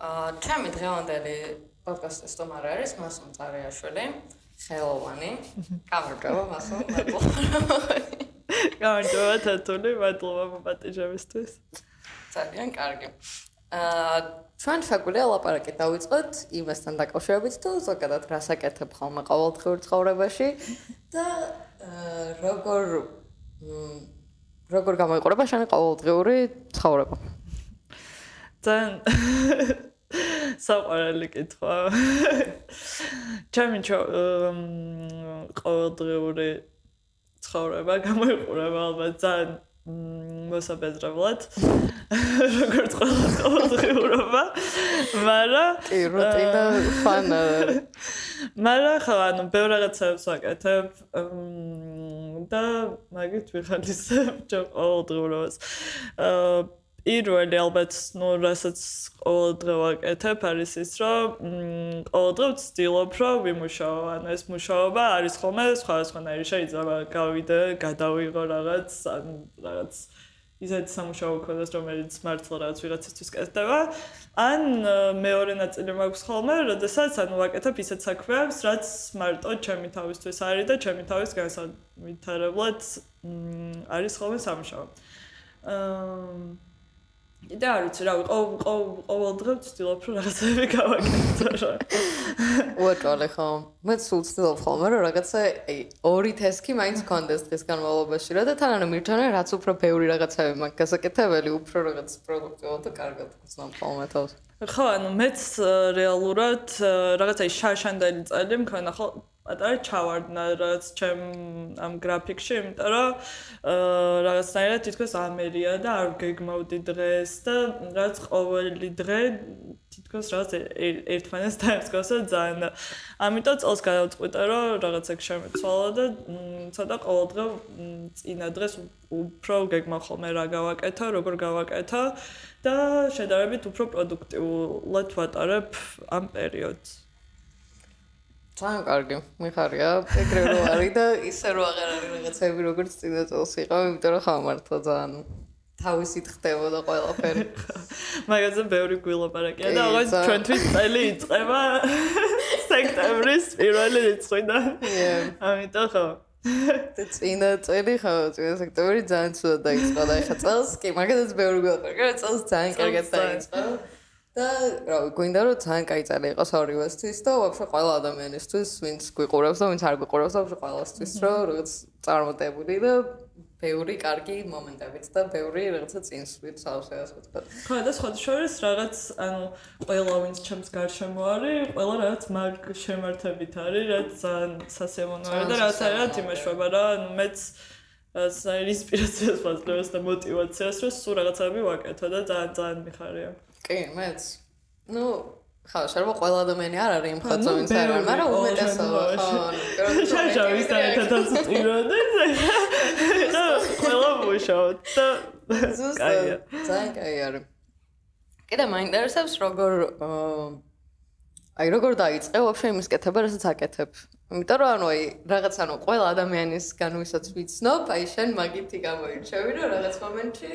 აა ჩემი დღევანდელი პოდკასტის სტუმარი არის მასონ წარეაშვილი, ხელოვანი. გამარჯობა მასონ, მადლობა. გამარჯობა თათული, მადლობა მოპატიჟებისთვის. ძალიან კარგი. აა ჩვენ შეგვიძლია ლაპარაკი დავიწყოთ იმასთან დაკავშირებით თუ ზოგადად რას აკეთებ ხოლმე ყოველდღიურ ცხოვრებაში და როგორ როგორ გამოიყურება შენი ყოველდღიური ცხოვრება? ძალიან საყვარელი კითხვა. ჩემი ყოველდღიური ცხოვრება გამოიყურება ალბათ ძალიან მოსაბეზრებლად. როგორც ყველა ყოველდღიურობა. მაგრამ კი რუტინა ფანა მაგრამ ხო ანუ ბევრ რაღაცებს ვაკეთებ და მაგით ვიხალისებ ჯერ ყოველდღიურობას. აა პირველი ალბათ ნუ რასაც ყოველდღე ვაკეთებ არის ის რომ ყოველდღე ვცდილობ რომ ვიმუშაო. ანუ ეს მუშაობა არის ხოლმე სხვადასხვანაირი. შეიძლება გავიდე გადავიღო რაღაც ან რაღაც ისეთ სამუშაო ქონდეს რომელიც მართლა რაღაც ვიღაცისთვის კეთდება. ან მეორე ნაწილი მაქვს ხოლმე როდესაც ანუ ვაკეთებ ისეთ საქმეებს რაც მარტო ჩემი თავისთვის არის და ჩემი თავის განსაკუთრებით არის ხოლმე სამუშაო. აა და არ ვიცი, რავი, ყოველ დღე ვცდილობ რომ რაღაცები გავაკეთო რა. უაჭალე ხო? მე სულ ვცდილობ ხოლმე რომ რაღაცა აი ორი თესკი მაინც კონდეს დღის განმავლობაში რა და თან ანუ მირჩანე რაც უფრო ბევრი რაღაცები მაქვს გასაკეთებელი, უფრო რაღაც პროდუქტიულად და კარგად გწნო ხოლმე თავს. ხო, ანუ მეც რეალურად რაღაცა შაშანდელი წელი მქონა ხო პატარა ჩავარდნა რაც ჩემ ამ გრაფიკში, იმიტომ რომ რაღაცნაირად თითქოს ამერია და არ გეგმავდი დღეს და რაც ყოველი დღე თითქოს რაღაც ერთმანეთს დაემსგავსა ძალიან. ამიტომ წელს გადავწყვიტე რომ რაღაცა შემეცვალა და ცოტა ყოველ დღე წინა დღეს უფრო გეგმა ხოლმე რა გავაკეთო, როგორ გავაკეთო და შედარებით უფრო პროდუქტიულად ვატარებ ამ პერიოდს. ძალიან კარგი, მიხარია, ეგრე რო არის და ისე რო აღარ არის რაღაცები როგორც წინა წელს იყო, იმიტომ რომ ხა მართლა ძალიან თავისით ხდებოდა ყველაფერი. მაგაზე ბევრი გვილაპარაკია და აღარ ჩვენთვის წელი იწყება. სექტემბრის პირველი რიცხვიდან. ამიტომ ხო. და წინა წელი ხო წინა სექტემბერი ძალიან ცუდად დაიწყო და ეხა წელს კი მაგალითად ბევრი გველაპარაკა წელს ძალიან კარგად დაიწყო. და რა ვიცი გვინდა რომ ძალიან კაი წელი იყოს ორივესთვის და ვაფშე ყველა ადამიანისთვის ვინც გვიყურებს და ვინც არ გვიყურებს და ვაფშე ყველასთვის mm-hmm. რომ რაღაც წარმატებული და ბევრი კარგი მომენტებით და ბევრი რაღაცა წინსვლით სავსე ასე ვთქვათ. ხო და სხვა შორის რაღაც ანუ ყველა ვინც ჩემს გარშემო არის, ყველა რაღაც მაგ შემართებით არის, რაც ძალიან სასიამოვნო არის და რაც არად იმეშვება რა, ანუ მეც აი ინსპირაციას ვაძლევს და мотиваციას, რომ სულ რაღაცები ვაკეთო და ძალიან ძალიან მიხარია. კი, მეც. ну ხა, შეიძლება ყველა ადამიანი არ არის იმ ხალხო, ვინც არ არის, მაგრამ უმეტესობა ხო. შაშავის საერთოდ წიროდი. ხა, ყველა მუშაობ და კაია. ძალიან კაი არის. კიდე მაინტერესებს როგორ აი როგორ დაიწყე ვაფშე იმის კეთება, რასაც აკეთებ. იმიტომ რომ ანუ აი რაღაც ანუ ყველა ადამიანისგან ვისაც ვიცნობ, აი შენ მაგითი გამოირჩევი, რომ რაღაც მომენტში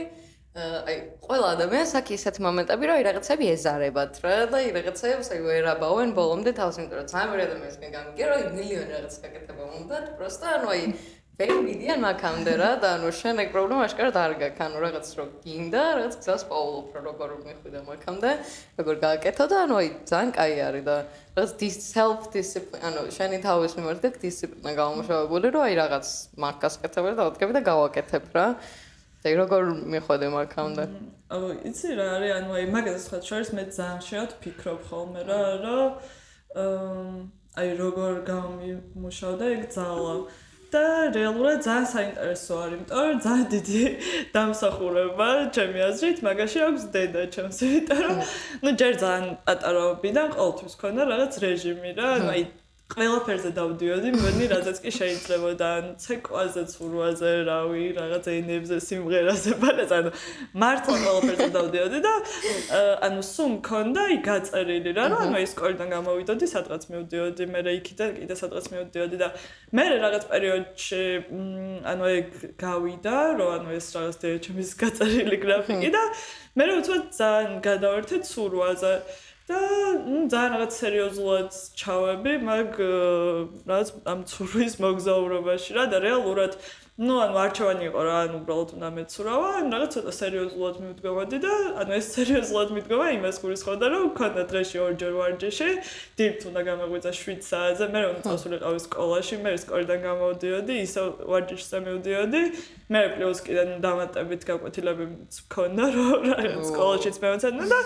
აი ყველა ადამიანს აქვს ისეთ მომენტები, რომ აი რაღაცები ეზარებათ რა და აი რაღაცებს აი ვერაბაუენ ბოლომდე თავს, იმიტომ რომ ძალიან ადამიანისგან გამიგე, რომ აი მილიონი რაღაც გაკეთება უნდა, პროსტა ანუ აი ვერ მიდიან მაგამდე რა და ანუ შენ ეგ პრობლემა აშკარად არ გაქვს, ანუ რაღაც რო გინდა, რაღაც გზას პოულობ რო როგორ მიხვიდა მაგამდე, როგორ გააკეთო და ანუ აი ძალიან კაი არის და რაღაც this self discipline, ანუ შენი თავის მიმართ გაქვს დისციპლინა გამომშავებული, რომ აი რაღაც მაგას კეთებ და ოდგები და გავაკეთებ რა. და როგორ მიხვდე მაგამდე? აუ, იცი რა არის, ანუ აი მაგაზე სხვა შორის მე ძალიან შეოთ ფიქრობ ხოლმე რა, რომ აი როგორ გამიმუშავდა ეგ ძალა. და რეალურად ძალიან საინტერესო არის, იმიტომ რომ ძალიან დიდი დამსახურება ჩემი აზრით, მაგაში აქვს დედა ჩემს, იმიტომ რომ ნუ ჯერ ძალიან პატარაობიდან ყოველთვის ქონდა რაღაც რეჟიმი რა, აი ყველაფერზე დავდიოდი, მგონი რადგან კი შეიძლება და ცეკვაზე, ცურვაზე, რავი, რაღაც ენებზე, სიმღერაზე, ბალეთ, ანუ მართლა ყველაფერზე დავდიოდი და ანუ სულ მქონდა აი გაწერილი რა, რომ აი სკოლიდან გამოვიდოდი, სადღაც მივდიოდი, მე რა იქიდან კიდე სადღაც მივდიოდი და მე რაღაც პერიოდში ანუ ეგ გავიდა, რომ ანუ ეს რაღაც ჩემის გაწერილი გრაფიკი და მე უცბად ძალიან გადავერთე ცურვაზე და ნუ ძალიან რაღაც სერიოზულად ჩავები მაგ რაღაც ამ ცურვის მოგზაურობაში რა და რეალურად ну, ანუ არჩევანი იყო რა, ანუ უბრალოდ უნდა მეცურავა, ან რაღაც ცოტა სერიოზულად მივდგომადი და ანუ ეს სერიოზულად მიდგომა იმას გულისხმობდა, რომ ქონდა დღეში ორჯერ ვარჯიში, დილით უნდა გამაგვიძა 7 საათზე, მე რომ წასულიყავი სკოლაში, მე სკოლიდან გამოვდიოდი, ისე ვარჯიშზე მივდიოდი, მე პლუს კიდე დამატებით გაკვეთილები მქონდა, რომ რაღაც სკოლაშიც მევცადნა და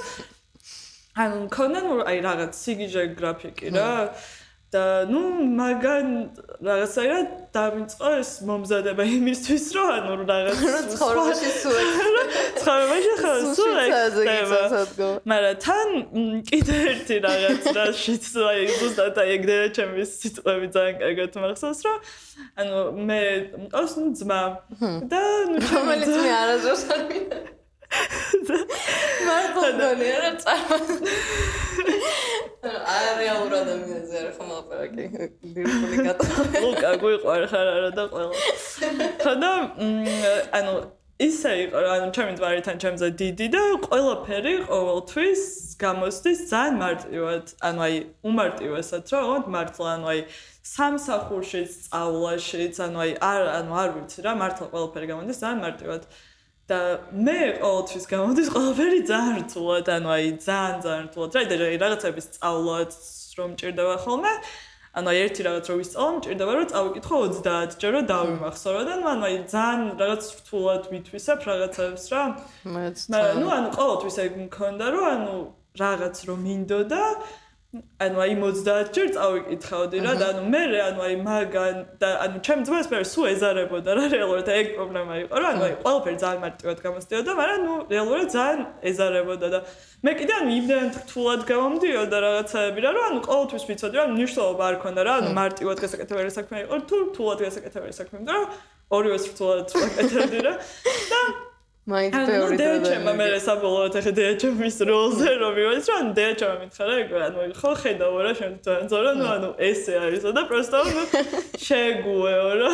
ანუ მქონდა ნუ აი რაღაც სიგიჟე გრაფიკი რა. და ნუ მაგან რაღაცაა დამიწყო ეს მომზადება იმისთვის რომ ანუ რაღაც ცხოვრებაში სულ ცხოვრებაში ხო სულ ექცევა მაგრამ თან კიდე ერთი რაღაც რა შეიძლება ზუსტად აი ეგრე ჩემი სიტყვები ძალიან კარგად მახსოვს რომ ანუ მე მყავს ნუ ძმა. და ნუ რომელიც მე არასდროს არ მინდა მარტო გონია რა წავა. არეალურ ადამიანზე არ ხომ აპარაკი ლირიკული გატანა ლუკა გვიყვარ ხარ არა და ყველა. ხოდა ანუ ისე იყო რა ანუ ჩემი ძმართან ჩემზე დიდი და ყველაფერი ყოველთვის გამოსდის ძალიან მარტივად. ანუ აი უმარტივესად რა ოღონდ მართლა ანუ აი სამსახურში სწავლაშიც ანუ აი არ ანუ არ ვიცი რა მართლა ყველაფერი გამოდის ძალიან მარტივად და მე ყოველთვის გამოდის ყველაფერი ძალიან რთულად, ანუ აი ძალიან ძალიან რთულად. რა იდა რაღაცების სწავლაც რომ ჭირდება ხოლმე. ანუ აი ერთი რაღაც რო ვისწავლო, ჭირდება რომ წავიკითხო 30 ჯერ რომ დავიმახსოვრა და ანუ აი ძალიან რაღაც რთულად ვითვისებ რაღაცებს რა. მეც. ნუ ანუ ყოველთვის ეგ მქონდა რომ ანუ რაღაც რომ მინდოდა ანუ აი 30 ჯერ წავიკითხავდი რა და ანუ მე ანუ აი მაგან და ანუ ჩემ ძმას მე სულ ეზარებოდა რა რეალურად ეგ პრობლემა იყო რა ანუ აი ყველაფერი ძალიან მარტივად გამოსდიოდა მაგრამ ნუ რეალურად ძალიან ეზარებოდა და მე კიდე ანუ იმდენ რთულად გამომდიოდა რაღაცაები რა რომ ანუ ყოველთვის ვიცოდი რომ ნიშნულობა არ ქონდა რა ანუ მარტივად გასაკეთებელი საქმე იყო თუ რთულად გასაკეთებელი საქმე და ორივეს რთულად ვაკეთებდი რა. და მაინც ბევრი და დეჩემა მე საბოლოოდ ახლა დეჩემის როლზე რომ მივეც რომ დეჩემა მითხარა ეგ ანუ ხო ხედავ რა შენ ზორა ნუ ანუ ესე არის და პროსტო შეგუეო რა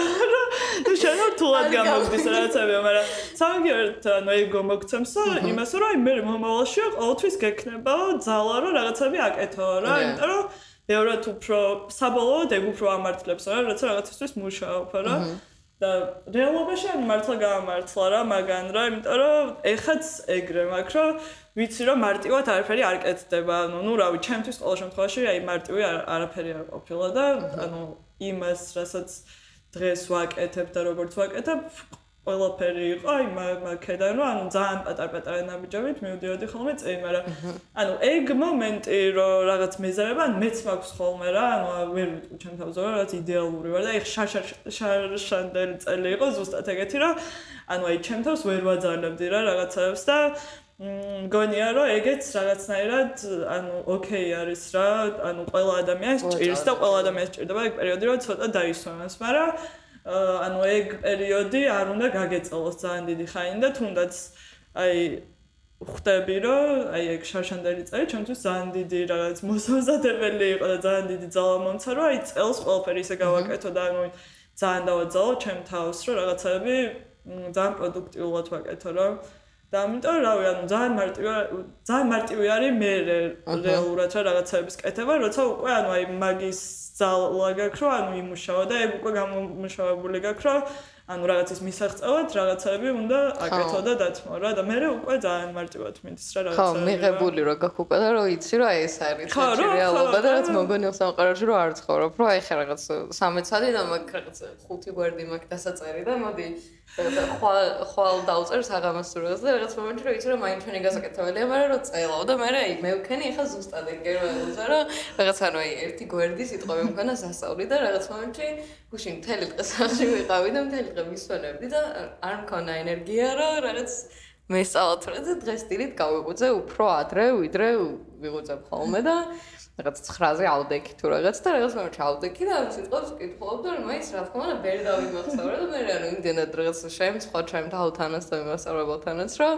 ნუ შენ რთულად გამოგდის რაღაცები მაგრამ სამგერთ ანუ ეგ მოგცემს იმას რომ აი მე მომავალში ყოველთვის გექნება ძალა რომ რაღაცები აკეთო რა იმიტომ რომ ბევრად უფრო საბოლოოდ ეგ უფრო ამართლებს რა რაცა რაღაცისთვის მუშაობ რა და რეალობაში ან მართლა გამართლა რა მაგან რა იმიტომ რომ ეხაც ეგრე მაქვს რომ ვიცი რომ მარტივად არაფერი არ კეთდება. ანუ ნუ რავი ჩემთვის ყოველ შემთხვევაში აი მარტივი არაფერი არ ყოფილა და ანუ იმას რასაც დღეს ვაკეთებ და როგორც ვაკეთებ ყველაფერი იყო აი მაგედან რომ ანუ ძალიან პატარ-პატარა ნაბიჯებით მივდიოდი ხოლმე წე, მაგრამ ანუ ეგ მომენტი რომ რაღაც მეზარება მეც მაქვს ხოლმე რა, ანუ ვერ ვიტყვი ჩემ თავზე რომ რაღაც იდეალური ვარ და აი შარშანდელი წელი იყო ზუსტად ეგეთი რომ ანუ აი ჩემ თავს ვერ ვაძალებდი რა რაღაცებს და მგონია რომ ეგეც რაღაცნაირად ანუ ოკეი არის რა, ანუ ყველა ადამიანს ჭირს და ყველა ადამიანს ჭირდება ეგ პერიოდი რომ ცოტა დაისვენოს, მაგრამ ანუ ეგ პერიოდი არ უნდა გაგეწელოს ძალიან დიდი ხანი და თუნდაც აი ხვდები რომ აი ეგ შარშანდელი წელი ჩემთვის ძალიან დიდი რაღაც მოსაზრებელი იყო და ძალიან დიდი ძალა მომცა რომ აი წელს ყველაფერი ისე გავაკეთო და ანუ ძალიან დავაძალო ჩემ თავს რომ რაღაცები ძალიან პროდუქტიულად ვაკეთო რომ და ამიტომ რავი ანუ ძალიან მარტივი ძალიან მარტივი არის მე რეალურად რაღაცების კეთება როცა უკვე ანუ აი მაგის ძალა გაქვს რომ ანუ იმუშავა და ეგ უკვე გამომუშავებული გაქვს რომ ანუ რაღაცის მისაღწევად რაღაცები უნდა აკეთო და დათმო რა და მე უკვე ძალიან მარტივად მინდის რა რაღაცა ხო მიღებული რო გაქვს უკვე და რო იცი რომ აი ეს არის რეალობა და რაც მოგონილ სამყაროში რო არ ცხოვრობ რო აი ხა რაღაც 13 საათი და მაგ რაღაც 5 გვერდი მაგ დასაწერი და მოდი ხვალ ხვალ დაუწერ საღამოს დროს და რაღაც მომენტში რომ იცი რომ მაინც ჩვენი გასაკეთებელია, მაგრამ რომ წელავ და მე აი მე ვქენი ახლა ზუსტად ეგ გერმანულზე რომ რაღაც ანუ აი ერთი გვერდი სიტყვები მქონა სასწაული და რაღაც მომენტში გუშინ მთელი დღე სახში ვიყავი და მთელი დღე მისვენებდი და არ მქონა ენერგია რომ რაღაც მე სწავლოთ რა დღეს დილით გავიღვიძე უფრო ადრე ვიდრე ვიღვიძებ ხოლმე და რაღაც 9-ზე ავდექი თუ რაღაც და რაღაც მომენტში ავდექი და ამ სიტყვებს ვკითხულობ და მაინც რა თქმა უნდა ვერ დავიმახსოვრე და მე რა იმდენად რაღაც შემცხვა ჩემ თავთანაც და იმასწავლებელთანაც რომ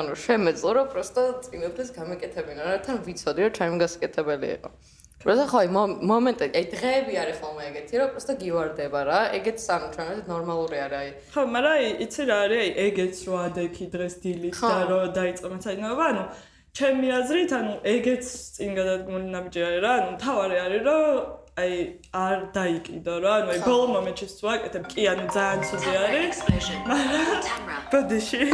ანუ შემეძლო რომ პროსტო წინოთეს გამეკეთებინა რა თან ვიცოდი რომ ჩემი გასაკეთებელი იყო პროსტა ხო, მომენტი, აი დღეები არის ხოლმე ეგეთი, რომ პროსტა გივარდება რა, ეგეც სამ ჩვენად ნორმალური არის აი. ხო, მაგრამ აი იცი რა არის, აი ეგეც რო ადექი დღეს დილით და რო დაიწყო მეცადინობა, ანუ ჩემი აზრით, ანუ ეგეც წინ გადადგმული ნაბიჯი არის რა, ანუ თავარი არის რომ აი არ დაიკიდო რა, ანუ აი ბოლო მომენტში ვაკეთებ, კი ანუ ძალიან ცუდი არის. ბოდიში.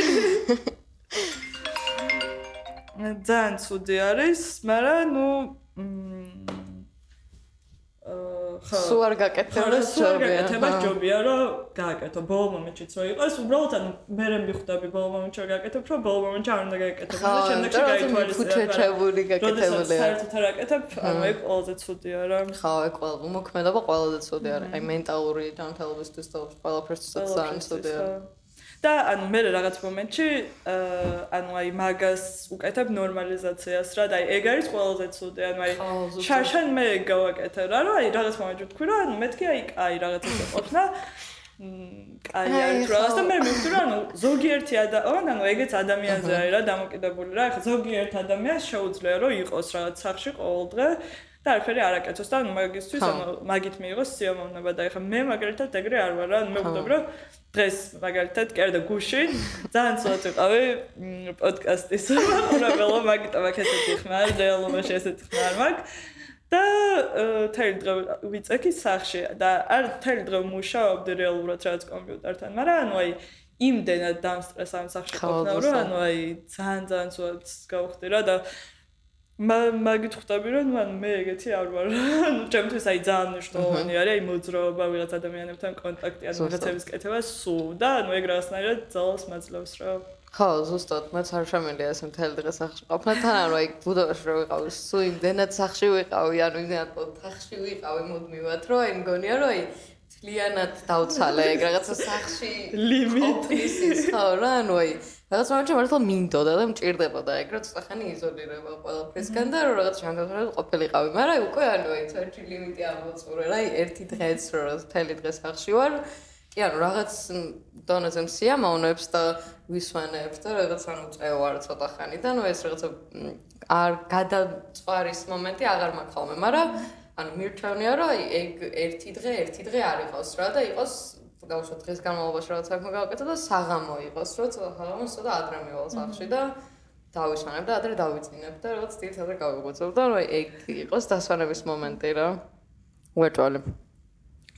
ძალიან ცუდი არის, მაგრამ ნუ ხო სულ არ გაკეთება ჯობია გაკეთება ჯობია რომ გააკეთო ბოლო მომენტშიც რო იყოს უბრალოდ ანუ მე მე მიხვდები ბოლო მომენტში რომ გააკეთებ რომ ბოლო მომენტში არ უნდა გააკეთო და შემდეგში გაითვალისწინებ ხო ჩეჩებული გაკეთებული საერთოდ არ აკეთებ ანუ ეგ ყველაზე ცუდია რა. ხო ეგ ყველა მოქმედება ყველაზე ცუდი არის აი მენტალური ჯანმრთელობისთვის და ყველაფერთვის ძალიან ცუდია და ანუ მე რაღაც მომენტში ანუ აი მაგას უკეთებ ნორმალიზაციას რა და აი ეგ არის ყველაზე ცუდი ანუ აი შარშან მე გავაკეთე რა რომ აი რაღაც მომენტში თქვი რა ანუ მეთქი აი კაი რაღაცა ყოფნა კაი არის რა და მე მივხვდი რა ანუ ზოგიერთი ადამიანი ანუ ეგეც ადამიანზე არის რა დამოკიდებული რა ხა ზოგიერთ ადამიანს შეუძლია რომ იყოს რაღაც სახში ყოველდღე და არაფერი არ აკეთოს და მაგისთვის ანუ მაგით მიიღოს სიამოვნება და ეხლა მე მაგალითად ეგრე არ ვარ რა მე ვხვდები რომ დღეს მაგალითად კერდა გუში ძალიან ცოტა ვიყავი პოდკასტის უბრალოდ მაგით მაგეთეთ ხმარ რეალობაში ესეთ ხმარ მაგ. და თელი დღე ვიწექი სახში და არ თელი დღე მუშაობდი რეალურად რაღაც კომპიუტერთან მაგრამ ანუ აი იმდენად დამსტრესავ სახში ყოფნა რომ ანუ აი ძალიან ძალიან ცოტა გავხდი რა და მაგით ხვდები რომ მან მე ეგეთი არ ვარ. ანუ ჩემთვის აი ძალიან მნიშვნელოვანი არის აი მოძრაობა ვიღაც ადამიანებთან კონტაქტი ან რაღაცების კეთება სულ. და ანუ ეგ რაღაცნაირად ძალას მაძლევს რა. ხო, ზუსტად, მეც არ შემიძლია ეს მთელი დღე სახში ყოფნა თან ანუ აი ბუდობაში რო ვიყავი, სულ იმდენად სახში ვიყავი, ანუ იმდენად ოთახში ვიყავი მუდმივად, რომ აი მგონია რომ აი ძალიანად დავცალე ეგ რაღაცა სახში ლიმიტის ხო რა ანუ აი რაღაც მომენტში მართლა მინდოდა და მჭირდებოდა ეგ რომ ცოტახანი იზოლირება ყველაფრისგან და რომ რაღაც შემოგეძლო ყოფილიყავი, მაგრამ უკვე ანუ აი ცოტა ლიმიტი ამოწურე რა, ერთი დღეც რომ თელი დღე სახში ვარ. კი ანუ რაღაც დონეზე მსიამოვნებს და ვისვანებს და რაღაც ანუ წევარ ცოტახანი და ნუ ეს რაღაცა არ გადაწვარის მომენტი აღარ მაქვს ხოლმე, მაგრამ ანუ მირჩევნია რომ ეგ ერთი დღე, ერთი დღე არ იყოს რა და იყოს გავუშვა დღეს განმავლობაში რაღაც საქმე გავაკეთე და საღამო იყოს, რომ საღამოს და ადრე მივალ სახში და დავისვანებ და ადრე დავიწინებ და რაღაც თირთ ადრე გავიღვიძებ და რომ ეგ იყოს დასვენების მომენტი რა. უერთვალი.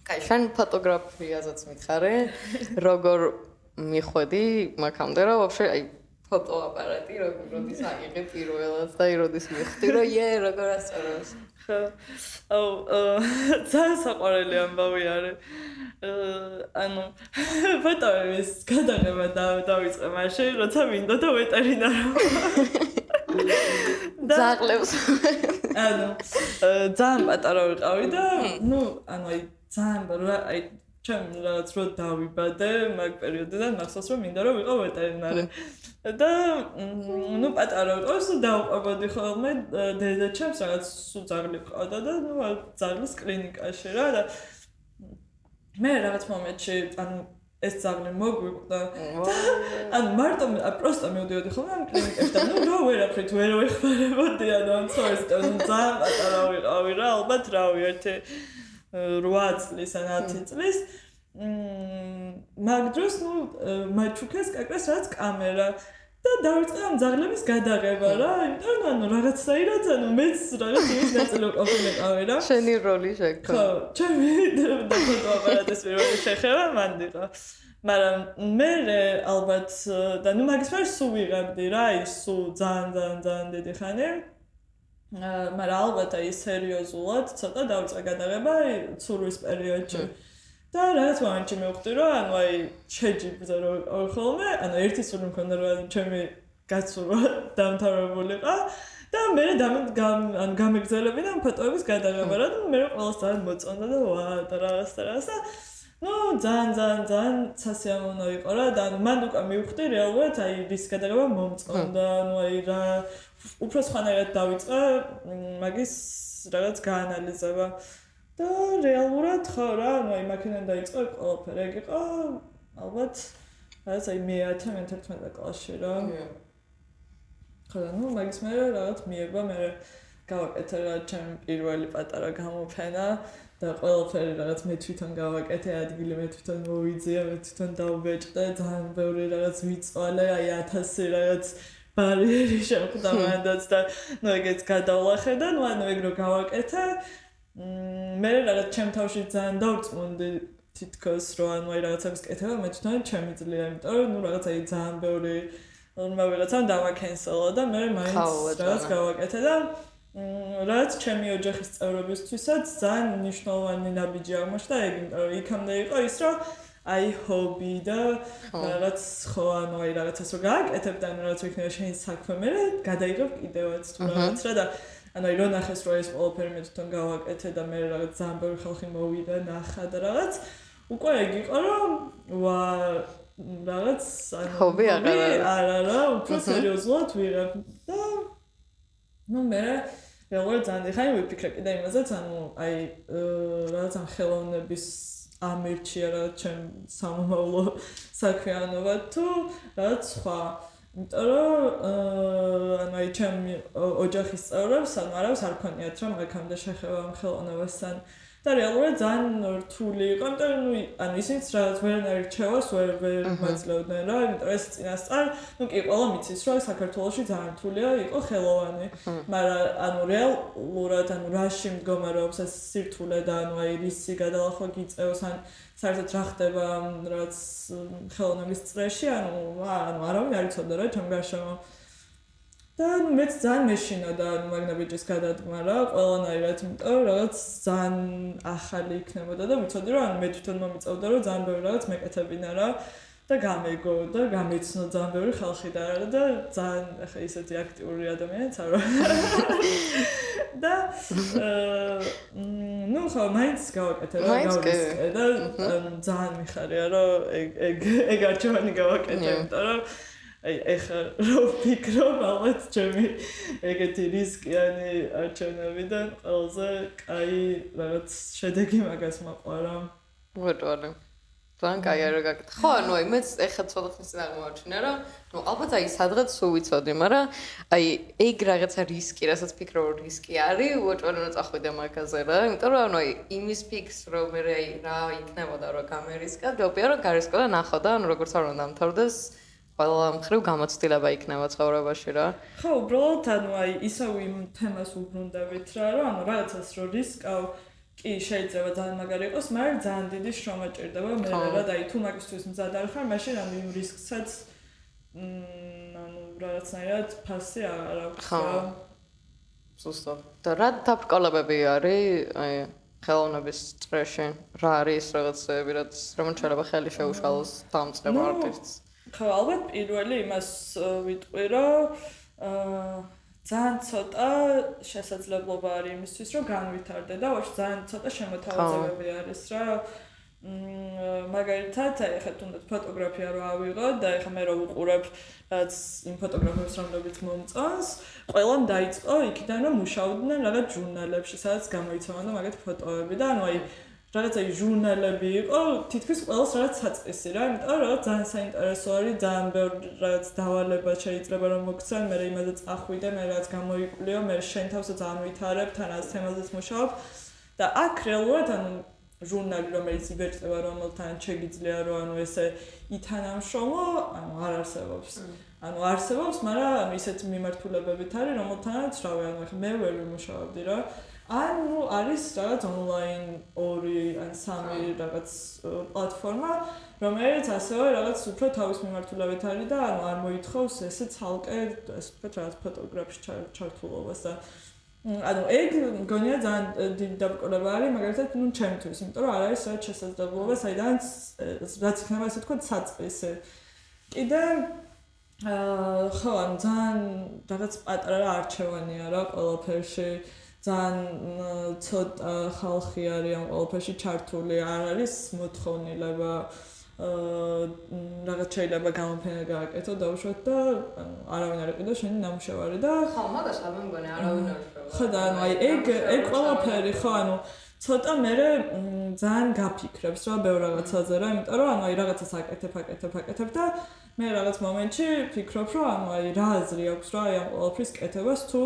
კაი, შენ ფოტოგრაფიაზეც მითხარე, როგორ მიხვედი მაგამდე რა, ვაფშე აი ფოტოაპარატი როგორ როდის აიღე პირველად და როდის მიხდი რომ ე როგორ ასწორებს. აუ, ძალიან საყვარელი ამბავი არის. ანუ ფოტოების გადაღება და დავიწყე მაშინ, როცა მინდო და ვეტერინარო. ძაღლებს. ანუ ძალიან პატარა ვიყავი და ნუ ანუ აი ძალიან აი ჩემ რაღაც რო დავიბადე მაგ პერიოდიდან მახსოვს რომ მინდა რომ ვიყო ვეტერინარი. და ნუ პატარა ვიყავს და დავყვებოდი ხოლმე დედა ჩემს რაღაც სულ ძაღლი ყავდა და ნუ ძაღლის კლინიკაში რა და მე რაღაც მომენტში ანუ ეს ძაღლი მოგვიყვდა. ან მარტო პროსტა მივდიოდი ხოლმე ამ კლინიკაში და ნუ რა ვერაფრით ვერ ვეხმარებოდი ანუ ამ ცოეს და ძალიან პატარა ვიყავი რა ალბათ რავი ერთი 8 წლის ან 10 წლის მ მაგ დროს ნუ მაჩუკეს კაკას რაც კამერა და დავიწყე ამ ძაღლების გადაღება რა, იმიტომ რომ ანუ რაღაცაირად ანუ მეც რაღაც ის ნაწილი ყოფილიყავი რა. შენი როლი შეგქო. ხო, ჩემი და ფოტო აპარატის როლი შეხება მანდიყო. მაგრამ მე ალბათ და ნუ მაგის ვერ სულ ვიღებდი რა, ის სულ ძალიან ძალიან ძალიან დიდი ხანი. მაგრამ ალბათ აი სერიოზულად ცოტა დავიწყე გადაღება ცურვის პერიოდში. და რაღაც მომენტში მივხვდი რომ ანუ აი შეჯიბზე რომ ხოლმე ანუ ერთი სული მქონდა რომ ჩემი გაცურვა დამთავრებულიყო და მე ანუ გამეგზელებინა ფოტოების გადაღება რა და მე ყველას ძალიან მოწონდა და ვა და რაღაც და რაღაც ნუ ძალიან ძალიან ძალიან სასიამოვნო იყო რა და მან უკვე მივხვდი რეალურად აი რის გადაღება მომწონდა ანუ აი რა უფრო სხვანაირად დავიწყე მაგის რაღაც გაანალიზება და რეალურად ხო რა, ანუ აი მაქინან დაიწყო ყველაფერი. ეგ იყო ალბათ რაც აი მე 11 კლასში რა. ხო და ნუ მაგის მე რაღაც მიება მე გავაკეთე რა ჩემი პირველი პატარა გამოფენა და ყველაფერი რაღაც მე თვითონ გავაკეთე ადგილი მე თვითონ მოვიძია მე თვითონ დავბეჭდე ძალიან ბევრი რაღაც ვიწვალე აი 1000 რაღაც ბარიერი შეხვდა მანდაც და ნუ ეგეც გადავლახე და ნუ ანუ ეგ რო გავაკეთე მე რაღაც ჩემ თავში ძალიან დავწმუნდი თითქოს რომ ანუ აი რაღაცებს კეთება მე თვითონ ჩემი ძლია იმიტომ რომ ნუ რაღაც აი ძალიან ბევრი ნუ რაღაცა დავაკენსელა და მე მაინც რაღაც გავაკეთე და რაც ჩემი ოჯახის წევრებისთვისაც ძალიან მნიშვნელოვანი ნაბიჯი აღმოჩნდა ეგ რომ იქამდე იყო ის რომ აი ჰობი და რაღაც ხო ანუ აი რაღაცას რო გააკეთებ და რაღაც ვიქნება შენი საქმე მე გადაიღებ კიდევაც თუ რაღაც რა და ანუ აი რო ნახეს რომ ეს ყველაფერი მე თვითონ გავაკეთე და მე რაღაც ძალიან ბევრი ხალხი მოვიდა ნახა და რაღაც უკვე ეგ იყო რომ ვა რაღაც ანუ ჰობი აღარა არა რა უფრო სერიოზულად ვიღებ და ну მე რეალურად ძალიან ხაი ვიფიქრე კიდე იმაზეც ანუ აი რაღაც ამ ხელოვნების ამერჩია რა ჩემ სამომავლო საქმიანობა თუ რაღაც სხვა. იმიტომ რომ ანუ აი ჩემ ოჯახის წევრებს ანუ არავის არ ქონიათ რომ აქამდე შეხება ამ ხელოვნებასთან და რეალურად ძალიან რთული იყო, იმიტომ რომ ნუ ანუ ისინიც რაღაც ვერ ნერჩევას, ვერ ვერ მაძლევდნენ რა, იმიტომ ეს წინასწარ, ნუ კი ყველა მიცის რომ საქართველოსში ძალიან რთულია იყო ხელოვანი, მაგრამ ანუ რეალურად ანუ რაში მდგომარეობს ეს სირთულე და ანუ აი რისი გადალახვა გიწევს ან საერთოდ რა ხდება რაღაც ხელოვნების წრეში, ანუ ანუ არავინ არ იცოდა რა ჩემ გარშემო და მეც ძალიან მეშინა და მაგნაბიჯის გადადგმა რა ყველანაირად იმიტომ რომ რაღაც ძალიან ახალი იქნებოდა და ვიცოდი რომ ანუ მე თვითონ მომიწევდა რომ ძალიან ბევრი რაღაც მეკეთებინა რა და გამეგო და გამეცნო ძალიან ბევრი ხალხი და რა და ძალიან ახლა ისეთი აქტიური ადამიანიც არ ვარ. და ნუ ხო მაინც გავაკეთე რა გავაკეთე და ძალიან მიხარია რომ ეგ ეგ ეგ არჩევანი გავაკეთე იმიტომ რომ აი ეხა რო ფიქრობ ალბათ ჩემი ეგეთი რისკიანი არჩევნებიდან ყველაზე კაი რაღაც შედეგი მაგას მაყარა. ვეტყვი. თან კაი არა გაკეთე. ხო, ანუ აი მეც ეხა ცოტა ხნის წინ აღმოაჩინა რა. ნუ ალბათ აი სადღაც სულ ვიცოდი, მაგრამ აი ეგ რაღაცა რისკი, რასაც ფიქრობ რომ რისკი არის, ვეტყვი რომ წახვიდე მაგაზე რა. იმიტომ რომ ანუ აი იმის ფიქს რომ მე რა იქნებოდა რომ გამერისკა, დიოპია რომ გარისკა და ნახო და ანუ როგორც არ უნდა დამთავრდეს ყველა მხრივ გამოცდილება იქნება ცხოვრებაში რა. ხო, უბრალოდ ანუ აი ისევ იმ თემას უბრუნდებით რა, რომ ანუ რაღაცას რო რისკავ კი შეიძლება ძალიან მაგარი იყოს, მაგრამ ძალიან დიდი შრომა ჭირდება მე რა და აი თუ მაგისთვის მზად არ ხარ, მაშინ ანუ იმ რისკსაც მ ანუ რაღაცნაირად ფასი არ აქვს რა. ხო. ზუსტად. და რა დაბრკოლებები არის აი ხელოვნების წრეში? რა არის რაღაცები, რაც რომ შეიძლება ხელი შეუშალოს დამწყებ არტისტს? ხო, ალბათ პირველი იმას ვიტყვი, რომ აა ძალიან ცოტა შესაძლებლობა არის იმისთვის, რომ განვითარდე და ვაშ ძალიან ცოტა შემოთავაზებები არის რა. მაგალითად, ეხლა თუნდაც ფოტოგრაფია რო ავიღო და ეხლა მე რო ვუყურებ რაც იმ ფოტოგრაფებს რომლებიც მომწონს, ყველამ დაიწყო იქიდან რომ მუშაობდნენ რაღაც ჟურნალებში, სადაც გამოიცემოდა მაგათ ფოტოები და ანუ აი რაღაცა ჟურნალები იყო, თითქოს ყველას რაღაც საწყისი რა, იმიტომ რომ ძალიან საინტერესო არის, ძალიან ბევრი რაღაც დავალება შეიძლება რომ მოგცან, მე იმაზე წახვიდე, მე რაღაც გამოიკვლიო, მე შენ თავსაც ამვითარებ, თან ამ თემაზეც მუშაობ და აქ რეალურად ანუ ჟურნალი რომელიც იბეჭდება რომელთან შეგიძლია რომ ანუ ესე ითანამშრომლო, ანუ არ არსებობს. ანუ არსებობს, მაგრამ ანუ ისეთ მიმართულებებით არის, რომელთანაც რავი, ანუ მე ვერ ვიმუშავებდი რა. ანუ არის რაღაც ონლაინ ორი ან სამი რაღაც პლატფორმა, რომელიც ასევე რაღაც უფრო თავის მიმართულებით არის და ანუ არ მოითხოვს ესე ცალკე ესე ვთქვათ რაღაც ფოტოგრაფში ჩართულობას და ანუ ეგ მგონია ძალიან დიდი დაბრკოლება არის, მაგალითად, ნუ ჩემთვის, იმიტომ რომ არ არის საერთოდ შესაძლებლობა, საიდან რაც იქნება ესე ვთქვათ საწყისი. კიდე აა ხო, ან ძალიან რაღაც პატარა არჩევანია რა ყველაფერში. ძალიან ცოტა ხალხი არის ამ ყველაფერში ჩართული, არ არის მოთხოვნილება აა რაღაც შეიძლება გამოფენა გააკეთო დაუშვათ და არავინ არ იყიდა შენი ნამუშევარი და ხო, მაგას არ მეგონა არავინ არ შევა. ხო და ანუ აი ეგ ეგ ყველაფერი ხო, ანუ ცოტა მე ძალიან გაფიქრებს რა ბევრ რაღაცაზე რა, იმიტომ რომ ანუ აი რაღაცას აკეთებ, აკეთებ, აკეთებ და მე რაღაც მომენტში ფიქრობ რომ ანუ აი რა აზრი აქვს რა აი ამ ყველაფრის კეთებას თუ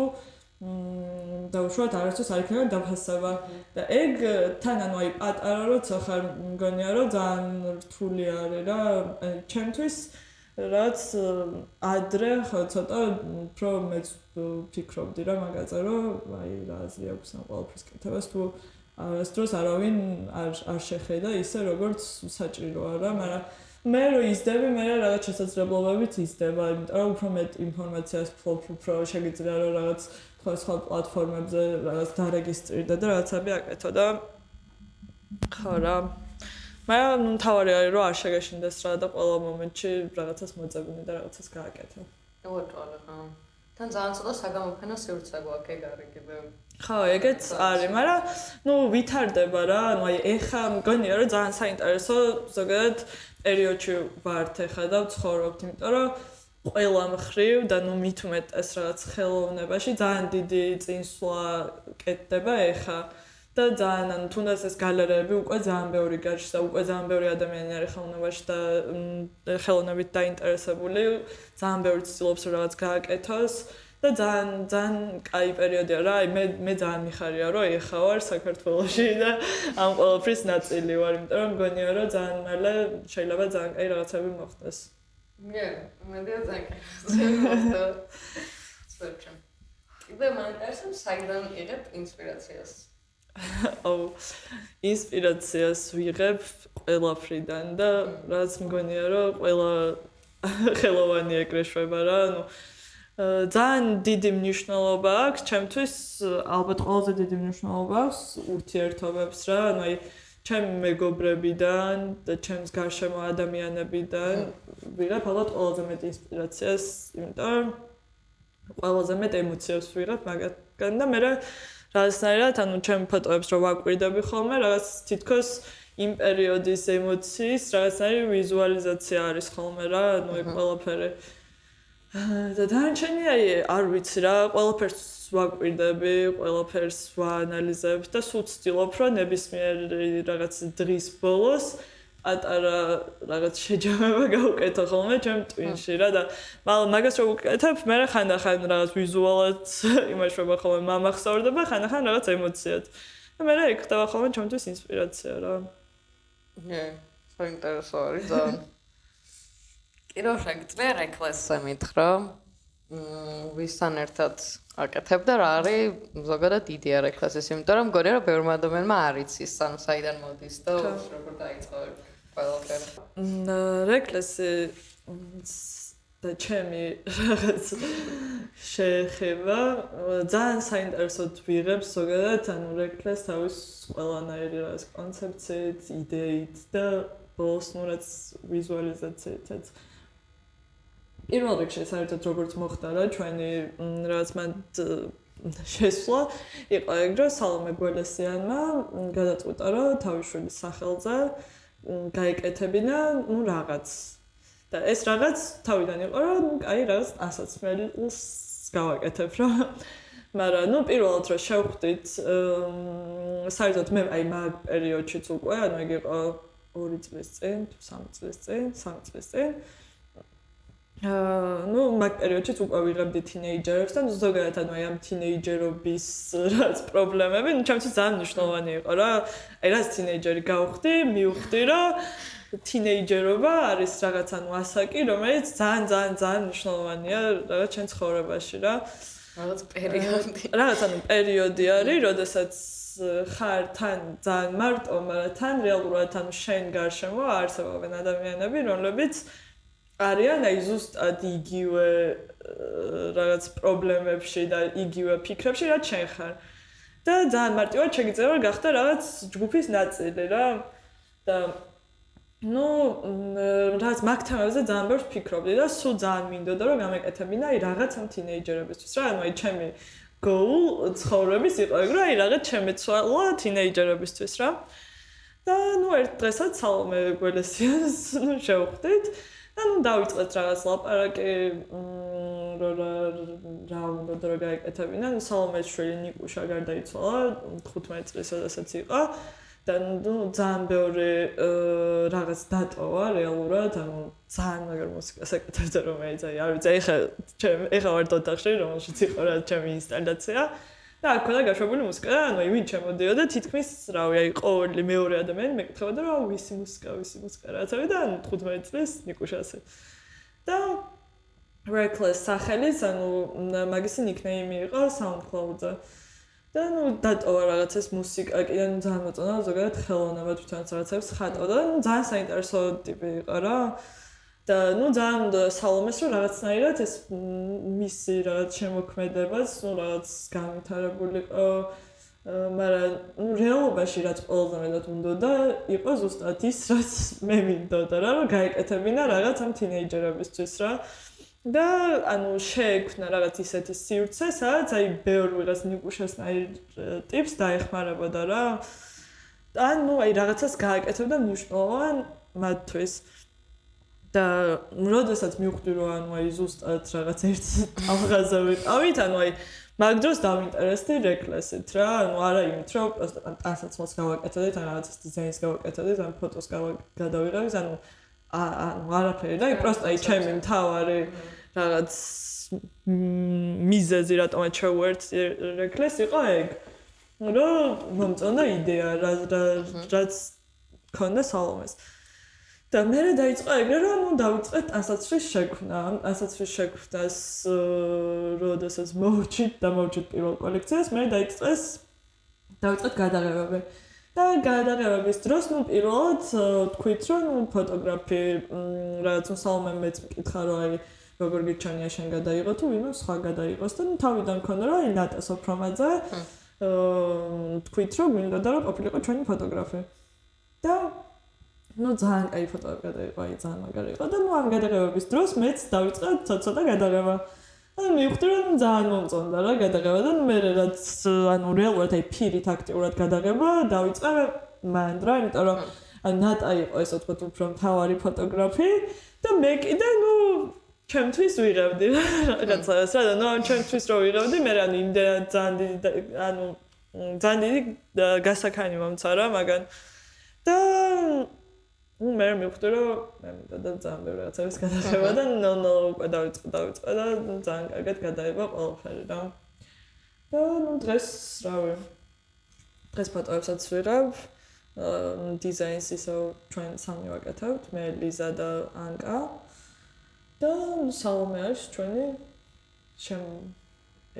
და უშუალოდ არასდროს არ იქნება დაფასება და ეგ თან ანუ აი პატარა როცა ხარ მგონია რომ ძალიან რთული არის რა. ჩემთვის რაც ადრე ხო ცოტა უფრო მეც ფიქრობდი რა მაგაზე რომ აი რა აზრი აქვს ამ ყველაფრის კეთებას თუ არასდროს არავინ არ არ შეხედა ისე როგორც საჭიროა რა მაგრამ მე რო ისდები, მე რაღაც შესაძლებლობებით ისდება, იმიტომ რომ უფრო მეტ ინფორმაციას ფლობ, უფრო შეგიძლია რომ რაღაც სხვა სხვა პლატფორმებზე რაღაც დარეგისტრირდა და რაღაცები აკეთო და ხო რა. მე ნუ თავარი არის რომ არ შეგეშინდეს რა და ყველა მომენტში რაღაცას მოწებინე და რაღაცას გააკეთე. ოღონდ რა. თან ძალიან ცოტა საგამოფენო სივრცე გვაქვს ეგ არის კიდე. ხო, ეგეც არის, მაგრამ ნუ ვითარდება რა, ანუ აი ეხა მგონია რომ ძალიან საინტერესო ზოგადად პერიოდში ვართ ახლა და ვცხოვრობთ, იმიტომ რომ ყველა მხრივ და ნუ მით უმეტეს რაღაც ხელოვნებაში ძალიან დიდი წინსვლა კეთდება ახლა და ძალიან ანუ თუნდაც ეს გალერეები უკვე ძალიან ბევრი გაჩს და უკვე ძალიან ბევრი ადამიანი არის ხელოვნებაში და ხელოვნებით დაინტერესებული, ძალიან ბევრი ცდილობს რაღაც გააკეთოს. და ძალიან ძალიან კაი პერიოდია რა. აი მე მე ძალიან მიხარია რომ ეხა ვარ საქართველოში და ამ ყოველფრის ნაწილი ვარ, იმიტომ რომ მგონია რომ ძალიან მალე შეიძლება ძალიან კაი რაღაცები მოხდეს. მე მე ძალიან კაი. სპეჩა. იბე მანტარსო საიდან იღებ ინსპირაციას? აუ ინსპირაციას ვიღებ ყველაფრიდან და რაც მგონია რომ ყველა ხელოვანი ეკრეშვება რა, ანუ ძალიან დიდი მნიშვნელობა აქვს ჩემთვის ალბათ ყველაზე დიდი მნიშვნელობა აქვს ურთიერთობებს რა ანუ აი ჩემ მეგობრებიდან და ჩემს გარშემო ადამიანებიდან ვიღებ ალბათ ყველაზე მეტ ინსპირაციას იმიტომ ყველაზე მეტ ემოციებს ვიღებ მაგათგან და მე რაღაცნაირად ანუ ჩემ ფოტოებს რო ვაკვირდები ხოლმე რაღაც თითქოს იმ პერიოდის ემოციის რაღაცნაირი ვიზუალიზაცია არის ხოლმე რა ანუ ეგ ყველაფერი. და დანარჩენი აი არ ვიცი რა, ყველაფერს ვაკვირდები, ყველაფერს ვაანალიზებ და სულ ვცდილობ, რომ ნებისმიერ რაღაც დღის ბოლოს ატარა რაღაც შეჯამება გავუკეთო ხოლმე ჩემ ტვინში რა და მაგრამ მაგას რო ვუკეთებ, მე ხანდახან რაღაც ვიზუალად იმაშობა ხოლმე მომახსოვრდება, ხანდახან რაღაც ემოციად. და მე რა იქ ხდება ხოლმე ჩემთვის ინსპირაცია რა. ნე, საინტერესო არის ძალიან. კირო შეგწია რეკლასზე მითხრა. ვისთან ერთად აკეთებ და რა არის ზოგადად იდეა რეკლასის, იმიტომ რომ მგონია რომ ბევრმა ადამიანმა არ იცის, ანუ საიდან მოდის და როგორ დაიწყო ყველაფერი. რეკლასი და ჩემი რაღაც შეხება ძალიან საინტერესოდ ვიღებ ზოგადად ანუ რეკლას თავის ყველანაირი რაღაც კონცეფციით, იდეით და ბოლოს ნუ რაც ვიზუალიზაციითაც. პირველ რიგში საერთოდ როგორც მოხდა რა ჩვენი რაც მან შესვლა იყო ეგ რომ სალომე გველესიანმა გადაწყვიტა რომ თავის შვილის სახელზე გაიკეთებინა ნუ რაღაც. და ეს რაღაც თავიდან იყო რომ აი რაღაც ასაცმელს გავაკეთებ რა. მაგრამ ნუ პირველად რომ შევხვდით საერთოდ მე აი მაგ პერიოდშიც უკვე ანუ ეგ იყო 2 წლის წინ თუ 3 წლის წინ 3 წლის წინ აა ნუ მაგ პერიოდშიც უკვე ვიღებდი თინეიჯერებს და ზოგადად ანუ აი ამ თინეიჯერობის რაც პრობლემები, ნუ ჩემთვის ძალიან მნიშვნელოვანი იყო რა. აი რაც თინეიჯერი გავხდი, მივხვდი რომ თინეიჯერობა არის რაღაც ანუ ასაკი, რომელიც ძალიან ძალიან ძალიან მნიშვნელოვანია რაღაც ჩვენ ცხოვრებაში რა. რაღაც პერიოდი. რაღაც ანუ პერიოდი არის, როდესაც ხარ თან ძალიან მარტო, მაგრამ თან რეალურად ანუ შენ გარშემო არსებობენ ადამიანები, რომლებიც არიან აი ზუსტად იგივე რაღაც პრობლემებში და იგივე ფიქრებში რაც შენ ხარ. და ძალიან მარტივად შეგიძლია გახდა რაღაც ჯგუფის ნაწილი რა. და ნუ რაც მაგ თემებზე ძალიან ბევრს ფიქრობდი და სულ ძალიან მინდოდა რომ გამეკეთებინა აი რაღაც ამ თინეიჯერებისთვის რა. ანუ აი ჩემი goal ცხოვრების იყო ეგ რა აი რაღაც ჩემი ცვალა თინეიჯერებისთვის რა. და ნუ ერთ დღესაც სალომე გველესიანს ნუ შევხვდით. და ნუ დავიწყეთ რაღაც ლაპარაკი რა რა რა უნდა დრო გაიკეთებინა. ნუ სალომეს შვილი ნიკუშა გარდაიცვალა 15 წლის შესაძაც იყო. და ნუ ძალიან ბევრი რაღაც დატოვა რეალურად. ანუ ძალიან მაგარ მუსიკას აკეთებდა რომ ეცაი არ ვიცი ეხა ჩემ ეხა ვარ დოთახში რომელშიც იყო რა ჩემი ინსტალაცია და აქ ქონა გაშვებული მუსიკა და ანუ ვინ ჩემოდიოდა თითქმის რავი აი ყოველი მეორე ადამიანი მეკითხებოდა რა ვისი მუსიკა ვისი მუსიკა არის და 15 წლის ნიკუშასე და reckless სახელის ანუ მაგისი ნიკნეიმი იყო SoundCloud-ზე. და ნუ დატოვა რაღაცას მუსიკა კი ანუ ძალიან მოწონა ზოგადად ხელოვნება თვითონ რაღაცებს ხატავდა და ნუ ძალიან საინტერესო ტიპი იყო რა და ნუ ძალიან სალომეს რომ რაღაცნაირად ეს მისი რაღაც შემოქმედებას ნუ რაღაც განვითარებულიყო მაგრამ ნუ რეალობაში რაც ყველაზე მეტად უნდა და იყო ზუსტად ის რაც მე მინდოდა რა რომ გაეკეთებინა რაღაც ამ თინეიჯერებისთვის რა. და ანუ შეექმნა რაღაც ისეთი სივრცე სადაც აი ბევრ ვიღას ნიკუშასნაირ ტიპს დაეხმარებოდა რა. ანუ აი რაღაცას გააკეთებდა მნიშვნელოვან მათთვის და როდესაც მივხვდი რომ ანუ აი ზუსტად რაღაც ერთ ალღაზე ვიყავით, ანუ აი მაგ დროს დავინტერესდი რეკლესით რა, ანუ არა იმით რომ პროსტა ტანსაცმელს გავაკეთებდით, ან რაღაცის დიზაინს გავაკეთებდით, ან ფოტოს გადავიღებდით, ანუ ანუ არაფერი და აი პროსტა აი ჩემი მთავარი რაღაც მიზეზი რატომაც შევერთ რეკლეს იყო ეგ. რომ მომწონდა იდეა რა რაც ქონდა სალომეს. და მე დაიწყო ეგრე რომ ნუ დავიწყეთ ტანსაცმლის შექმნა. ტანსაცმლის შექმნას როდესაც მოვჭით და მოვჭით პირველ კოლექციას, მე დაიწყეს დავიწყეთ გადაღებები. და გადაღებების დროს ნუ პირველად თქვით რომ ფოტოგრაფი რაღაც ნუ საომე მეც მკითხა რომ აი როგორ გიჩვენია შენ გადაიღო თუ ვინმე სხვა გადაიღოს და ნუ თავიდან მქონდა რომ აი ნატა სოფრომაძე აა თქვით რომ მინდოდა რომ ყოფილიყო ჩვენი ფოტოგრაფი. და ну ძალიან кай фото გადაიყო აი ძალიან მაგარი იყო და ну ამ გადაღებების დროს მეც დავიწყე ცოტა გადაღება და მივხვდი რომ ძალიან მომწონდა რა გადაღება და მე რაც ანუ რეალურად აი პირით აქტიურად გადაღება დავიწყე მან რა იმიტომ რომ ან ნატა იყო ესე ვთქვათ უფრო მთავარი ფოტოგრაფი და მე კიდე ну ჩემთვის ვიღებდი რაღაცას რა და ну ამ ჩემთვის რო ვიღებდი მე რა იმდენ ძალიან დიდი ანუ ძალიან დიდი გასაქანი მომცა რა მაგან და ну მე მივხვდი რომ მე მინდა ძალიან ბევრი რაღაცების გადაღება და ნო ნო უკვე დავიწყე დავიწყე და ძალიან კარგად გადაება ყველაფერი და და ნუ დღეს რავი. დღეს ფოტოებსაც ვიღებ დიზაინს ისო ჩვენ სამი ვაკეთებთ მე ლიზა და ანკა. და სალომე არის ჩვენი შემ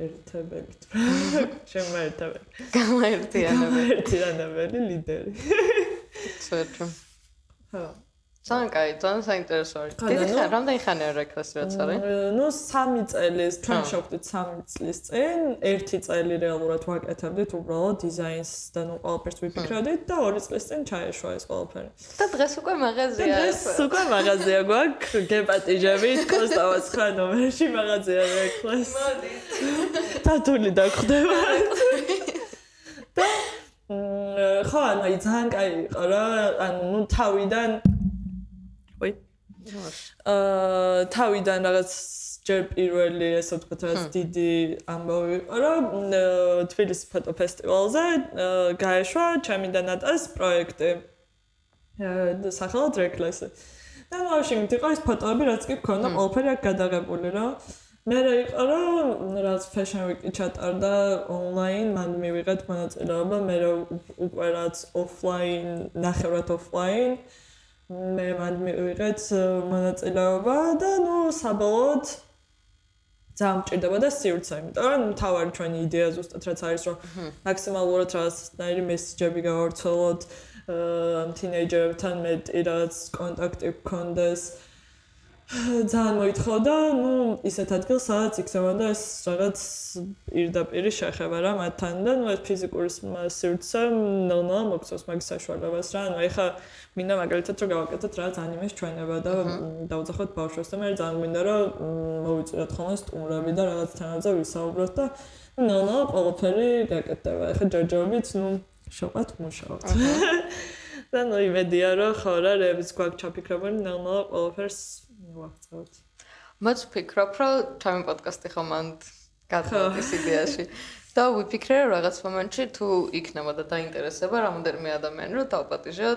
ერთებელი შემოერთებელი გამაერთიანებელი ერთიანებელი ლიდერი. ცოტა ხო. ძალიან კაი, ძალიან საინტერესო არის. დიდი ხანი, რამდენი ხანი არის რეკლას რაც არის? ნუ 3 წელის, ჩვენ შევხვდით 3 წლის წინ, ერთი წელი რეალურად ვაკეთებდით უბრალოდ დიზაინს და ნუ ყველაფერს ვიფიქრებდით და 2 წლის წინ ჩაეშვა ეს ყველაფერი. და დღეს უკვე მაღაზია არის. დღეს უკვე მაღაზია გვაქვს, გეპატიჟებით, კოსტავას ხა ნომერში მაღაზია რეკლას. მოდი. თათული დაგხვდება. და ხო, ანუ აი ძალიან კაი იყო რა, ანუ ნუ თავიდან ой. აა თავიდან რაღაც ჯერ პირველი ესე ვთქვათ, რაღაც დიდი ამბავი იყო, რომ თბილისის ფოტო ფესტივალზე გაეშვა ჩემი და ნატას პროექტი. აა სახელად რეკლესი. და ნუ შემთხვევაში იყო ეს ფოტოები, რაც კი ქონდა ყველაფერი აქ გადაღებული რა. მე რა იყო რომ რაც fashion week-ი ჩატარდა online, მან მივიღეთ მონაწილეობა, მე რა უკვე რაც offline, ნახევრად offline. მე მან მივიღეთ მონაწილეობა და ნუ საბოლოოდ ძალიან მჭირდება და სივრცე, იმიტომ რომ თავარი ჩვენი იდეა ზუსტად რაც არის რომ მაქსიმალურად რაღაცნაირი მესიჯები გავავრცელოთ თინეიჯერებთან მეტი რაც კონტაქტი გქონდეს. ძალიან მოითხოვა და ნუ ისეთ ადგილს სადაც იქნება და ეს რაღაც პირდაპირი შეხება რა მათთან და ნუ ეს ფიზიკური სივრცე ნელ-ნელა მოგწევს მაგის საშუალებას რა. ანუ ეხა მინდა მაგალითად რომ გავაკეთოთ რაღაც ანიმეს ჩვენება და დავძახოთ ბავშვებს და მე ძალიან მინდა რომ მოვიწვიოთ ხოლმე სტუმრები და რაღაც თანაზე ვისაუბროთ და ნელ-ნელა ყველაფერი გაკეთდება ეხა ჯერჯერობით ნუ შოყათ მუშაობთ. და ნუ იმედია რომ ხო რა რეებს გვაქვს ჩაფიქრებული ნელ-ნელა ყველაფერს ვახცევთ. მეც ვფიქრობ, რომ ჩემი პოდკასტი ხომანდ გადავდით ეს იდეაში. და ვიფიქრე რომ რაღაც მომენტში თუ იქნება და დაინტერესება რამოდენიმე ადამიანი რომ დააპატიჟა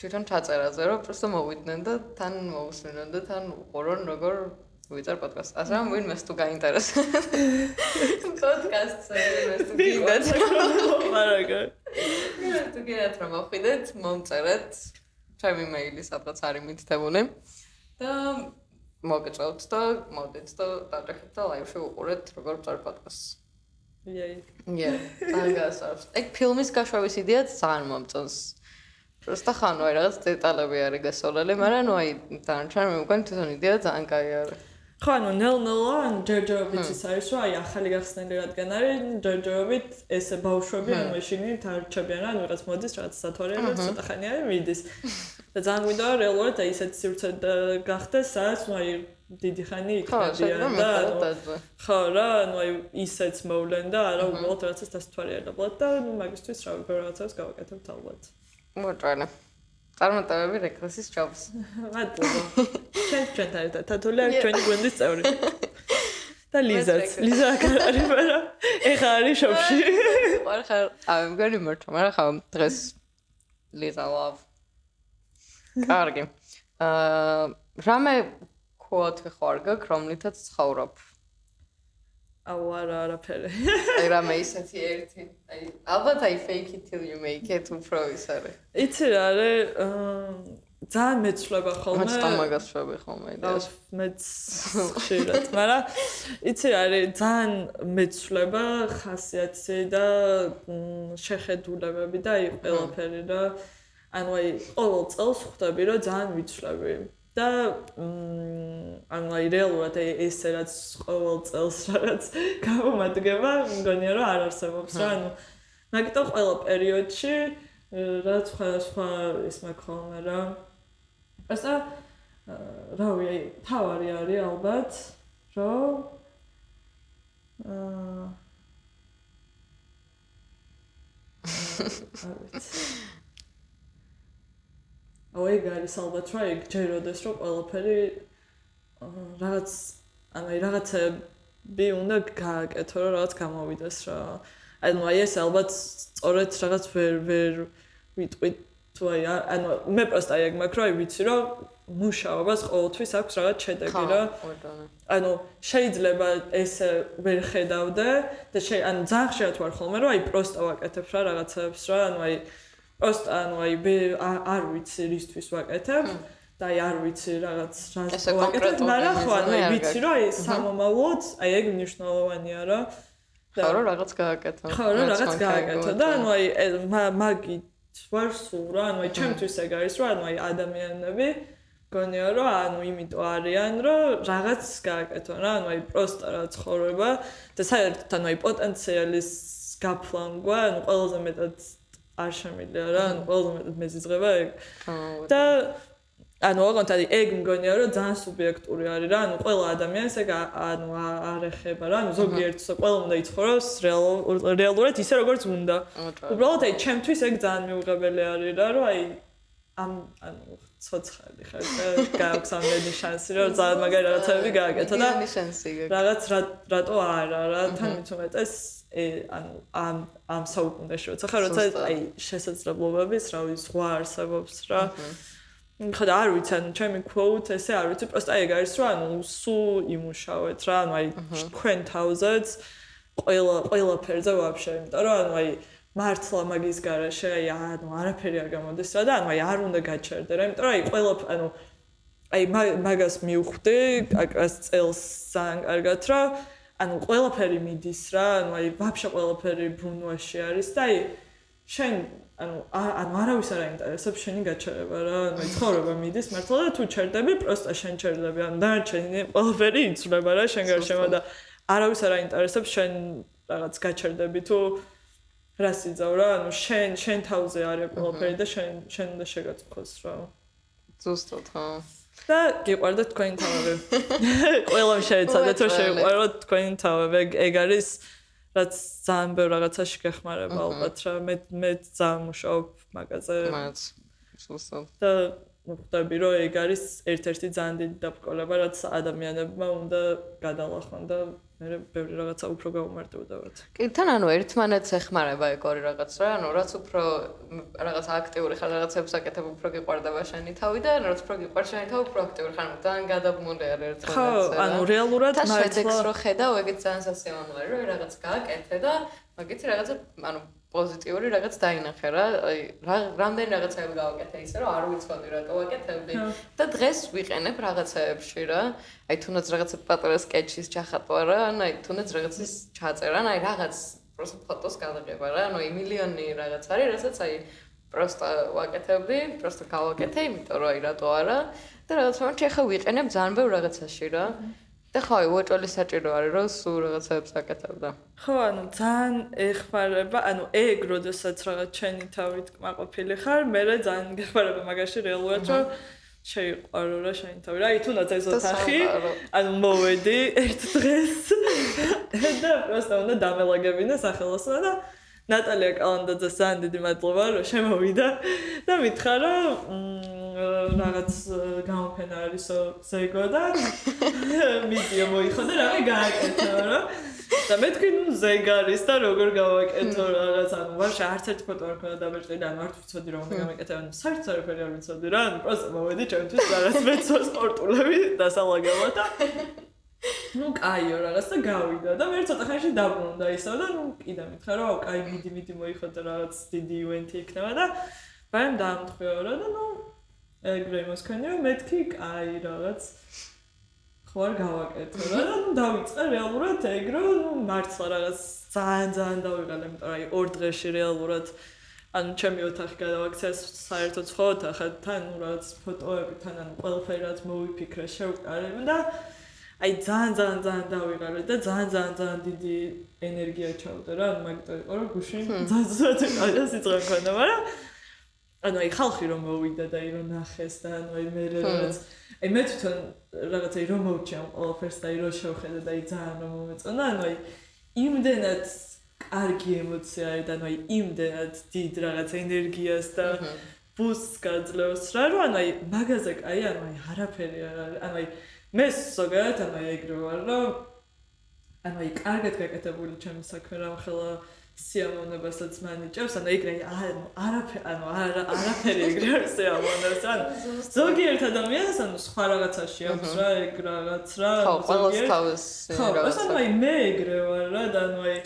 თვითონ ჩაწერაზე რომ просто მოვიდნენ და თან მოусვენენ და თან უყურონ როგორ ვიწერ პოდკასტს. ასე რომ ვინმეს თუ გაინტერესებს პოდკასტზე ვინმეს თუ გინდათ ლაპარაკი. თუ გინდათ რომ მოხვიდეთ, მომწერეთ. ჩემი მეილი სადღაც არის მითითებული. და მოგეწევთ და მოდით და დაჯახეთ და ლაივში უყურეთ როგორ წარ პოდკასტს. იაი. იაი, ძალიან გასავს. ეგ ფილმის გაშვების იდეა ძალიან მომწონს. просто ხანო აი რაღაც დეტალები არის გასოლელი, მაგრამ ნუ აი დანარჩენ მე მგონი თვითონ იდეა ძალიან კაი არის. ხო, ანუ ნელ-ნელა ან ჯერჯერობით არის რა, აი ახალი გახსნილი რადგან არის, ჯერჯერობით ესე ბავშვები ან მაშინით არ რჩებიან რა, ანუ რაც მოდის, რაც სათვალე, რაც ცოტა ხანი არის, მიდის. და ძალიან მინდა რეალურად აი ესეთ სივრცე გახდეს, სადაც ნუ აი დიდი ხანი იქნებიან და ხო რა, ანუ აი ისეც მოვლენ და არა უბრალოდ რაღაცას დასთვალიერებლად და მაგისთვის რა ვიბერ რაღაცას გავაკეთებ ალბათ. მოწონა. წარმატებები რეკრესის ჯობს. მადლობა. ჩვენ ჩვენ და თათული არის ჩვენი გვენდის წევრი. და ლიზაც, ლიზა არის, მაგრამ ეხა არის შოპში. ვარ ხარ, აი მგონი მერტო, მაგრამ ხა დღეს ლიზა ლავ. კარგი. აა რამე quote ხარ გაკ რომლითაც ცხოვრობ? აუ არა არაფერი. აი რამე ისეთი ერთი. აი ალბათ აი fake it till you make it უფრო ის არის. იცი რა არის ძალიან მეცვლება ხოლმე. მეც თამაგას შვები ხოლმე იდეას. მეც ხშირად, მაგრამ იცი რა არის ძალიან მეცვლება ხასიათი და შეხედულებები და აი ყველაფერი და ანუ აი ყოველ წელს ხვდები რომ ძალიან ვიცვლები. და ანუ აი რეალურად ეს რაც ყოველ წელს რაღაც გამომადგება, მგონია რომ არ არსებობს რა, ანუ მაგიტო ყველა პერიოდში რაც სხვა სხვა ის მაქვს რა. ასე რა ვიცი, თავარი არის ალბათ, რომ აა აუ ეგ არის ალბათ რა ეგ ჯეროდეს რომ ყველაფერი რაღაც ანუ აი რაღაცები უნდა გააკეთო რომ რაღაც გამოვიდეს რა. ანუ აი ეს ალბათ სწორედ რაღაც ვერ ვერ ვიტყვით თუ აი ანუ მე პროსტა აი ეგ მაქვს რა ვიცი რომ მუშაობას ყოველთვის აქვს რაღაც შედეგი რა. ანუ შეიძლება ეს ვერ ხედავდე და შე ანუ ძალიან ხშირად ვარ ხოლმე რომ აი პროსტა ვაკეთებ რა რაღაცებს რა ანუ აი просто ანუ აი მე არ ვიცი რისთვის ვაკეთებ და აი არ ვიცი რაღაც რას ვაკეთებ მაგრამ ხო ანუ ვიცი რომ აი სამომავლოდ აი ეგ მნიშვნელოვანია რა ხო რომ რაღაც გააკეთო ხო რომ რაღაც გააკეთო და ანუ აი მაგი ვარ სულ რა ანუ აი ჩემთვის ეგ არის რომ ანუ აი ადამიანები გონია რომ ანუ იმიტომ არიან რომ რაღაც გააკეთო რა ანუ აი პროსტა რა ცხოვრება და საერთოდ ანუ აი პოტენციალის გაფლანგვა ანუ ყველაზე მეტად არ შემიძლია რა, ანუ ყველაზე მეტად მეზიზღება ეგ. და ანუ ოღონდ აი ეგ მგონია რომ ძალიან სუბიექტური არის რა, ანუ ყველა ადამიანს ეგ ანუ არ ეხება რა, ანუ ზოგიერთს ყველა უნდა იცხოვროს რეალურად ისე როგორც უნდა. უბრალოდ აი ჩემთვის ეგ ძალიან მიუღებელი არის რა, რომ აი ამ ანუ ცოცხალი ხარ და გაქვს ამდენი შანსი რომ ძალიან მაგარი რაღაცები გააკეთო და რაღაც რატო არა რა თან მithumetes ანუ ამ ამ საუკუნეში როცა ხარ როცა აი შესაძლებლობების რა ვიცი სხვა არსებობს რა. ხო და არ ვიცი ანუ ჩემი quote ესე არ ვიცი პროსტა ეგ არის რომ ანუ სუ იმუშავეთ რა ანუ აი თქვენ თავზეც ყველა ყველა ფერზე ვაფშე იმიტომ რომ ანუ აი მართლა მაგის garaშე აი ანუ არაფერი არ გამოდის რა და ანუ აი არ უნდა გაჩერდე რა იმიტომ რომ აი ყველა ანუ აი მაგას მიუხვდი აკას წელს ძალიან კარგად რა ანუ ყველაფერი მიდის რა, ანუ აი ვაფშე ყველაფერი ბუნვაში არის და აი შენ ანუ ანუ არავის არ აინტერესებს შენი გაჩერება რა, ანუ ცხოვრება მიდის მართლა და თუ ჩერდები, პროსტა შენ ჩერდები, ანუ დარჩენი ყველაფერი იცვლება რა შენ გარშემო და არავის არ აინტერესებს შენ რაღაც გაჩერდები თუ რა სიძავ რა, ანუ შენ შენ თავზე არის ყველაფერი და შენ შენ უნდა შეგაწყვეს რა. ზუსტად, ხო. და გიყვარდა თქვენი თავები. ყველამ შეეცადა თუ შეყვარო თქვენი თავები. ეგ არის რაც ძალიან ბევრ რაღაცაში გეხმარება ალბათ რა. მე მე ძალიან მუშაობ მაგაზე. მას სულსო. და მოხდები რომ ეგ არის ერთ-ერთი ძალიან დიდი დაბკოლება რაც ადამიანებმა უნდა გადალახონ და მე ბევრი რაღაცა უფრო გაუმარტივდებათ. კი, თან ანუ ერთმანეთს ეხმარება ეგ ორი რაღაც რა, ანუ რაც უფრო რაღაც აქტიური ხარ რაღაცებს აკეთებ, უფრო გიყვარდება შენი თავი და რაც უფრო გიყვარს შენი თავი, უფრო აქტიური ხარ, თან გადაბმული არ ერთმანეთს. ხო, ანუ რეალურად მაინც რო ხედავ, ეგეც ძალიან სასიამოვნოა, რომ რაღაც გააკეთე და მაგით რაღაცა ანუ პოზიტიური რაღაც დაინახე რა. აი რა რამდენი რაღაცები გავაკეთე ისე რომ არ ვიცოდი რატო ვაკეთებდი და დღეს ვიყენებ რაღაცეებში რა. აი თუნდაც რაღაცა პატარა სკეჩის ჩახატვა რა, აი თუნდაც რაღაცის ჩაწერა, აი რაღაც პროსტ ფოტოს გადაღება რა. ანუ აი მილიონი რაღაც არის, რასაც აი პროსტ ვაკეთებდი, პროსტ გავაკეთე, იმიტომ რომ აი რატო არა და რაღაც მომენტში ახლა ვიყენებ ძალიან ბევრ რაღაცაში რა. და ხო, უაჭველი საჭირო არის, რომ სულ რაღაცებს აკეთებდა. ხო, ანუ ძალიან ეხმარება, ანუ ეგ როდესაც რაღაც ჩენი თავით კმაყოფილი ხარ, მე ძალიან გეხმარება მაგაში რეალურად, რომ შეიყვარო რა შენი თავი. რა, თუნდაც ეს ოთახი, ანუ მოვედი ერთ დღეს და პროსტა უნდა დამელაგებინა სახელოსნო და ნატალია კალანდაძე ძალიან დიდი მადლობა რომ შემოვიდა და მითხრა რომ რაღაც გამოფენა არის ზეგო და ვიდეო მოიხსნა რამე გააკეთო რა. და მე თქვი ნუ ზეგ არის და როგორ გავაკეთო რაღაც ანუ ვარ არც ერთ ფოტო არ ქონა დაბეჭდილი ანუ არ ვიცოდი რა უნდა გამეკეთო ანუ საერთოდ არაფერი არ ვიცოდი რა. ანუ პროსტო მოვედი ჩემთვის რაღაც მეცო სპორტულები დასალაგავო და ну кайо რაღაცა გავიდა და მე ცოტა ხანში დაბრუნდა ისევ და ну კიდე მითხრა რა კაი მიდი მიდი მოიხოთა რაღაც დიდი ივენთი იქნება და ბაიმ დაამთხოვა და ну ეგრე მოსქანია, მეთქი, კაი, რაღაც. ხო არ გავაკეთე რა, რომ დავიწყე რეალურად ეგრო, ну მართლა რაღაც ძალიან ძალიან დავიღალე, იმიტომ რომ აი ორ დღეში რეალურად ანუ ჩემი ოთახი გადავაქცე საერთოდ სხვა ოთახთან, ну რაღაც ფოტოებთან, ანუ ყველაფერი რაც მოვიფიქრე, შევკარე და აი ძალიან ძალიან ძალიან დავიღალე და ძალიან ძალიან ძალიან დიდი ენერგია ჩავდა რა, მაგიტო იყო რომ გუშინ. ძალიან ზუსტად არის სიძღე მქონდა, მაგრამ ანუ აი ხალხი რომ მოვიდა და აი რომ ნახეს და ანუ აი მე რაღაც აი მე თვითონ რაღაც აი რომ მოვჭამ ყველაფერს და აი რომ შევხედე და აი ძალიან რომ მომეწონა ანუ აი იმდენად კარგი ემოცია აი და ანუ აი იმდენად დიდ რაღაც ენერგიას და ბუსტს გაძლევს რა რომ ანუ აი მაგაზე კაი ანუ აი არაფერი არ არის. ანუ აი მე ზოგადად ანუ აი ეგრე ვარ რომ ანუ აი კარგად გაკეთებული ჩემი საქმე რა ხელა სიამოვნებასაც მანიჭებს, ანუ ეგრე არაფერი, ანუ არაფერი ეგრე არ სიამოვნებს, ანუ ზოგიერთ ადამიანს ანუ სხვა რაღაცაში აქვს რა, ეგ რაღაც რა, ზოგიერთ. ხო, ეს ანუ აი მე ეგრე ვარ რა, და ანუ აი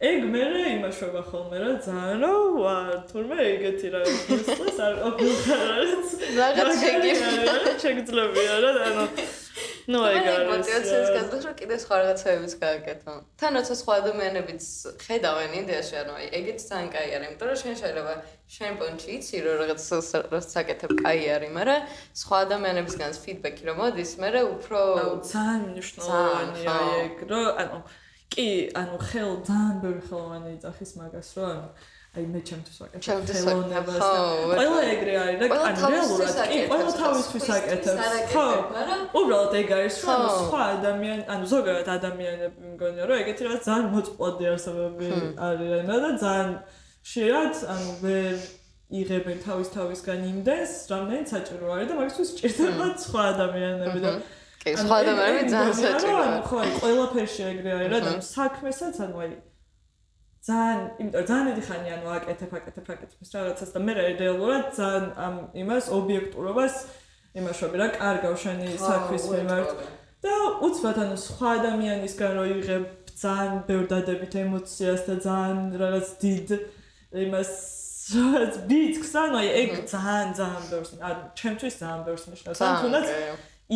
ეგ მე იმაშობა ხოლმე რა, ძალიან რა, ვა, თურმე ეგეთი რა, ეს არ ყოფილიყარაც. რაღაც შეგიძლია, შეგიძლია რა, ანუ ნუ ეგ არის. мотиваციას გაზრდას რომ კიდე სხვა რაღაცებიც გააკეთო. თან როცა სხვა ადამიანებიც ხედავენ იდეაში, ანუ ეგეც ძალიან კაი არის, იმიტომ რომ შენ შეიძლება შენ პონჩი იცი რომ რაღაც რაც საკეთებ კაი არის, მაგრამ სხვა ადამიანებისგან ფიდბექი რომ მოდის, მე უფრო ძალიან მნიშვნელოვანია ეგ, რომ ანუ კი, ანუ ხელ ძალიან ბევრი ხელოვანი იწახის მაგას, რომ ანუ აი მე ჩემთვის ვაკეთებ ხელოვნებას და ყველა ეგრე არის და ანუ რეალურად კი ყველა თავისთვის აკეთებს ხო. უბრალოდ ეგ არის რომ სხვა ადამიანი ანუ ზოგადად ადამიანები მგონია რომ ეგეთი რაღაც ძალიან მოწყვლადი არსებები არიან და ძალიან შეიძლება ანუ ვერ იღებენ თავის თავისგან იმდეს რამდენი საჭირო არის და მაგისთვის ჭირდება სხვა ადამიანები და კი სხვა ადამიანები ძალიან საჭიროა ხო აი ყველაფერში ეგრე არის რა და საქმესაც ანუ აი ძალიან, იმიტომ ძალიან დიდი ხანი ანუ აკეთებ, აკეთებ, აკეთებ. რაღაცას და მე რეალურად ძალიან ამ იმას ობიექტურობას იმაშობი რა, კარგავ შენი საქმის მიმართ. და უცბად ანუ სხვა ადამიანისგან რო იღებ ძალიან ბევრ დადებით ემოციას და ძალიან რაღაც დიდ იმას რაც ბიცქს ანუ ეგ ძალიან ძალიან ბევრს ანუ ჩემთვის ძალიან ბევრს ნიშნავს. ან თუნდაც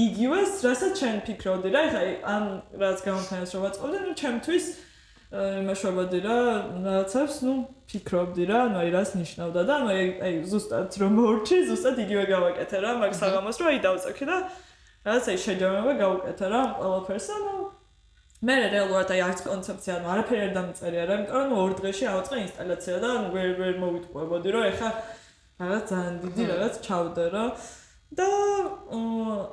იგივეს რასაც ჩვენ ფიქრობდი რა ხა ამ რაც გამოფენას რო ვაწყობდი ნუ ჩემთვის იმაშობდი რა რაღაცებს ნუ ფიქრობდი რა ანუ აი რას ნიშნავდა და ანუ აი აი ზუსტად რომ მორჩი ზუსტად იგივე გავაკეთე რა მაგ საღამოს რომ აი დავწექი და რაღაც აი შეჯამება გავუკეთე რა ყველაფერს ანუ მე რეალურად აი არც კონცეფცია ანუ არაფერი არ დამწერია რა იმიტომ რომ ორ დღეში ავაწყე ინსტალაცია და ანუ ვერ ვერ მოვიტყვებოდი რომ ეხა რაღაც ძალიან დიდი რაღაც ჩავდა რა. და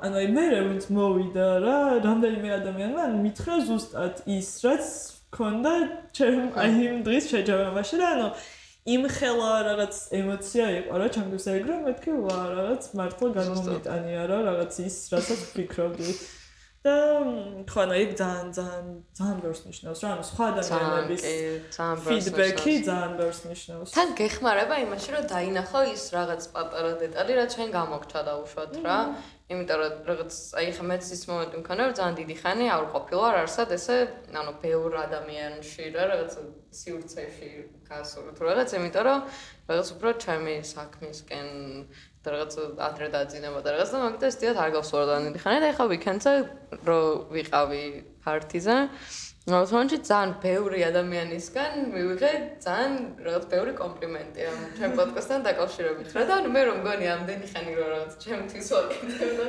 ანუ მე რევინც მოვიდა რა რამდენიმე ადამიანმა მითხრა ზუსტად ის რაც ქონდა ჩემ აი იმ დღის შეჯამებაში და ანუ იმ ხელა რაღაც ემოცია იყო რა ჩემთვის ეგრე მეთქი ვა რაღაც მართლა განმომიტანია რა რაღაც ის რასაც ვფიქრობდი. და ხო ანუ იქ ძალიან ძალიან ძალიან ბევრს ნიშნავს რა ანუ სხვა ადამიანების ფიდბექი ძალიან ბევრს ნიშნავს. თან გეხმარება იმაში რომ დაინახო ის რაღაც პატარა დეტალი რაც ჩვენ გამოგჩა და უშვათ რა იმიტომ რომ რაღაც აი ხა მეც ის მომენტი მქონდა რომ ძალიან დიდი ხანი არ ყოფილა არ არსად ესე ანუ ბევრ ადამიანში რა რაღაც სივრცეში გასულ თუ რაღაც იმიტომ რომ რაღაც უფრო ჩემი საქმისკენ და რაღაც ადრე დაძინება და რაღაც და მაგდა ეს დიახ არ გავსვლა და დიდი ხანი და ეხა ვიქენცე რომ ვიყავი პარტიზა ნორმალში ძალიან ბევრი ადამიანისგან მივიღე ძალიან რაღაც ბევრი კომპლიმენტი ამ ჩემ პოდკასტთან დაკავშირებით რა. და მე რომ მგონი ამდენი ხანი რომ რაღაც ჩემთვის ვაკეთებ და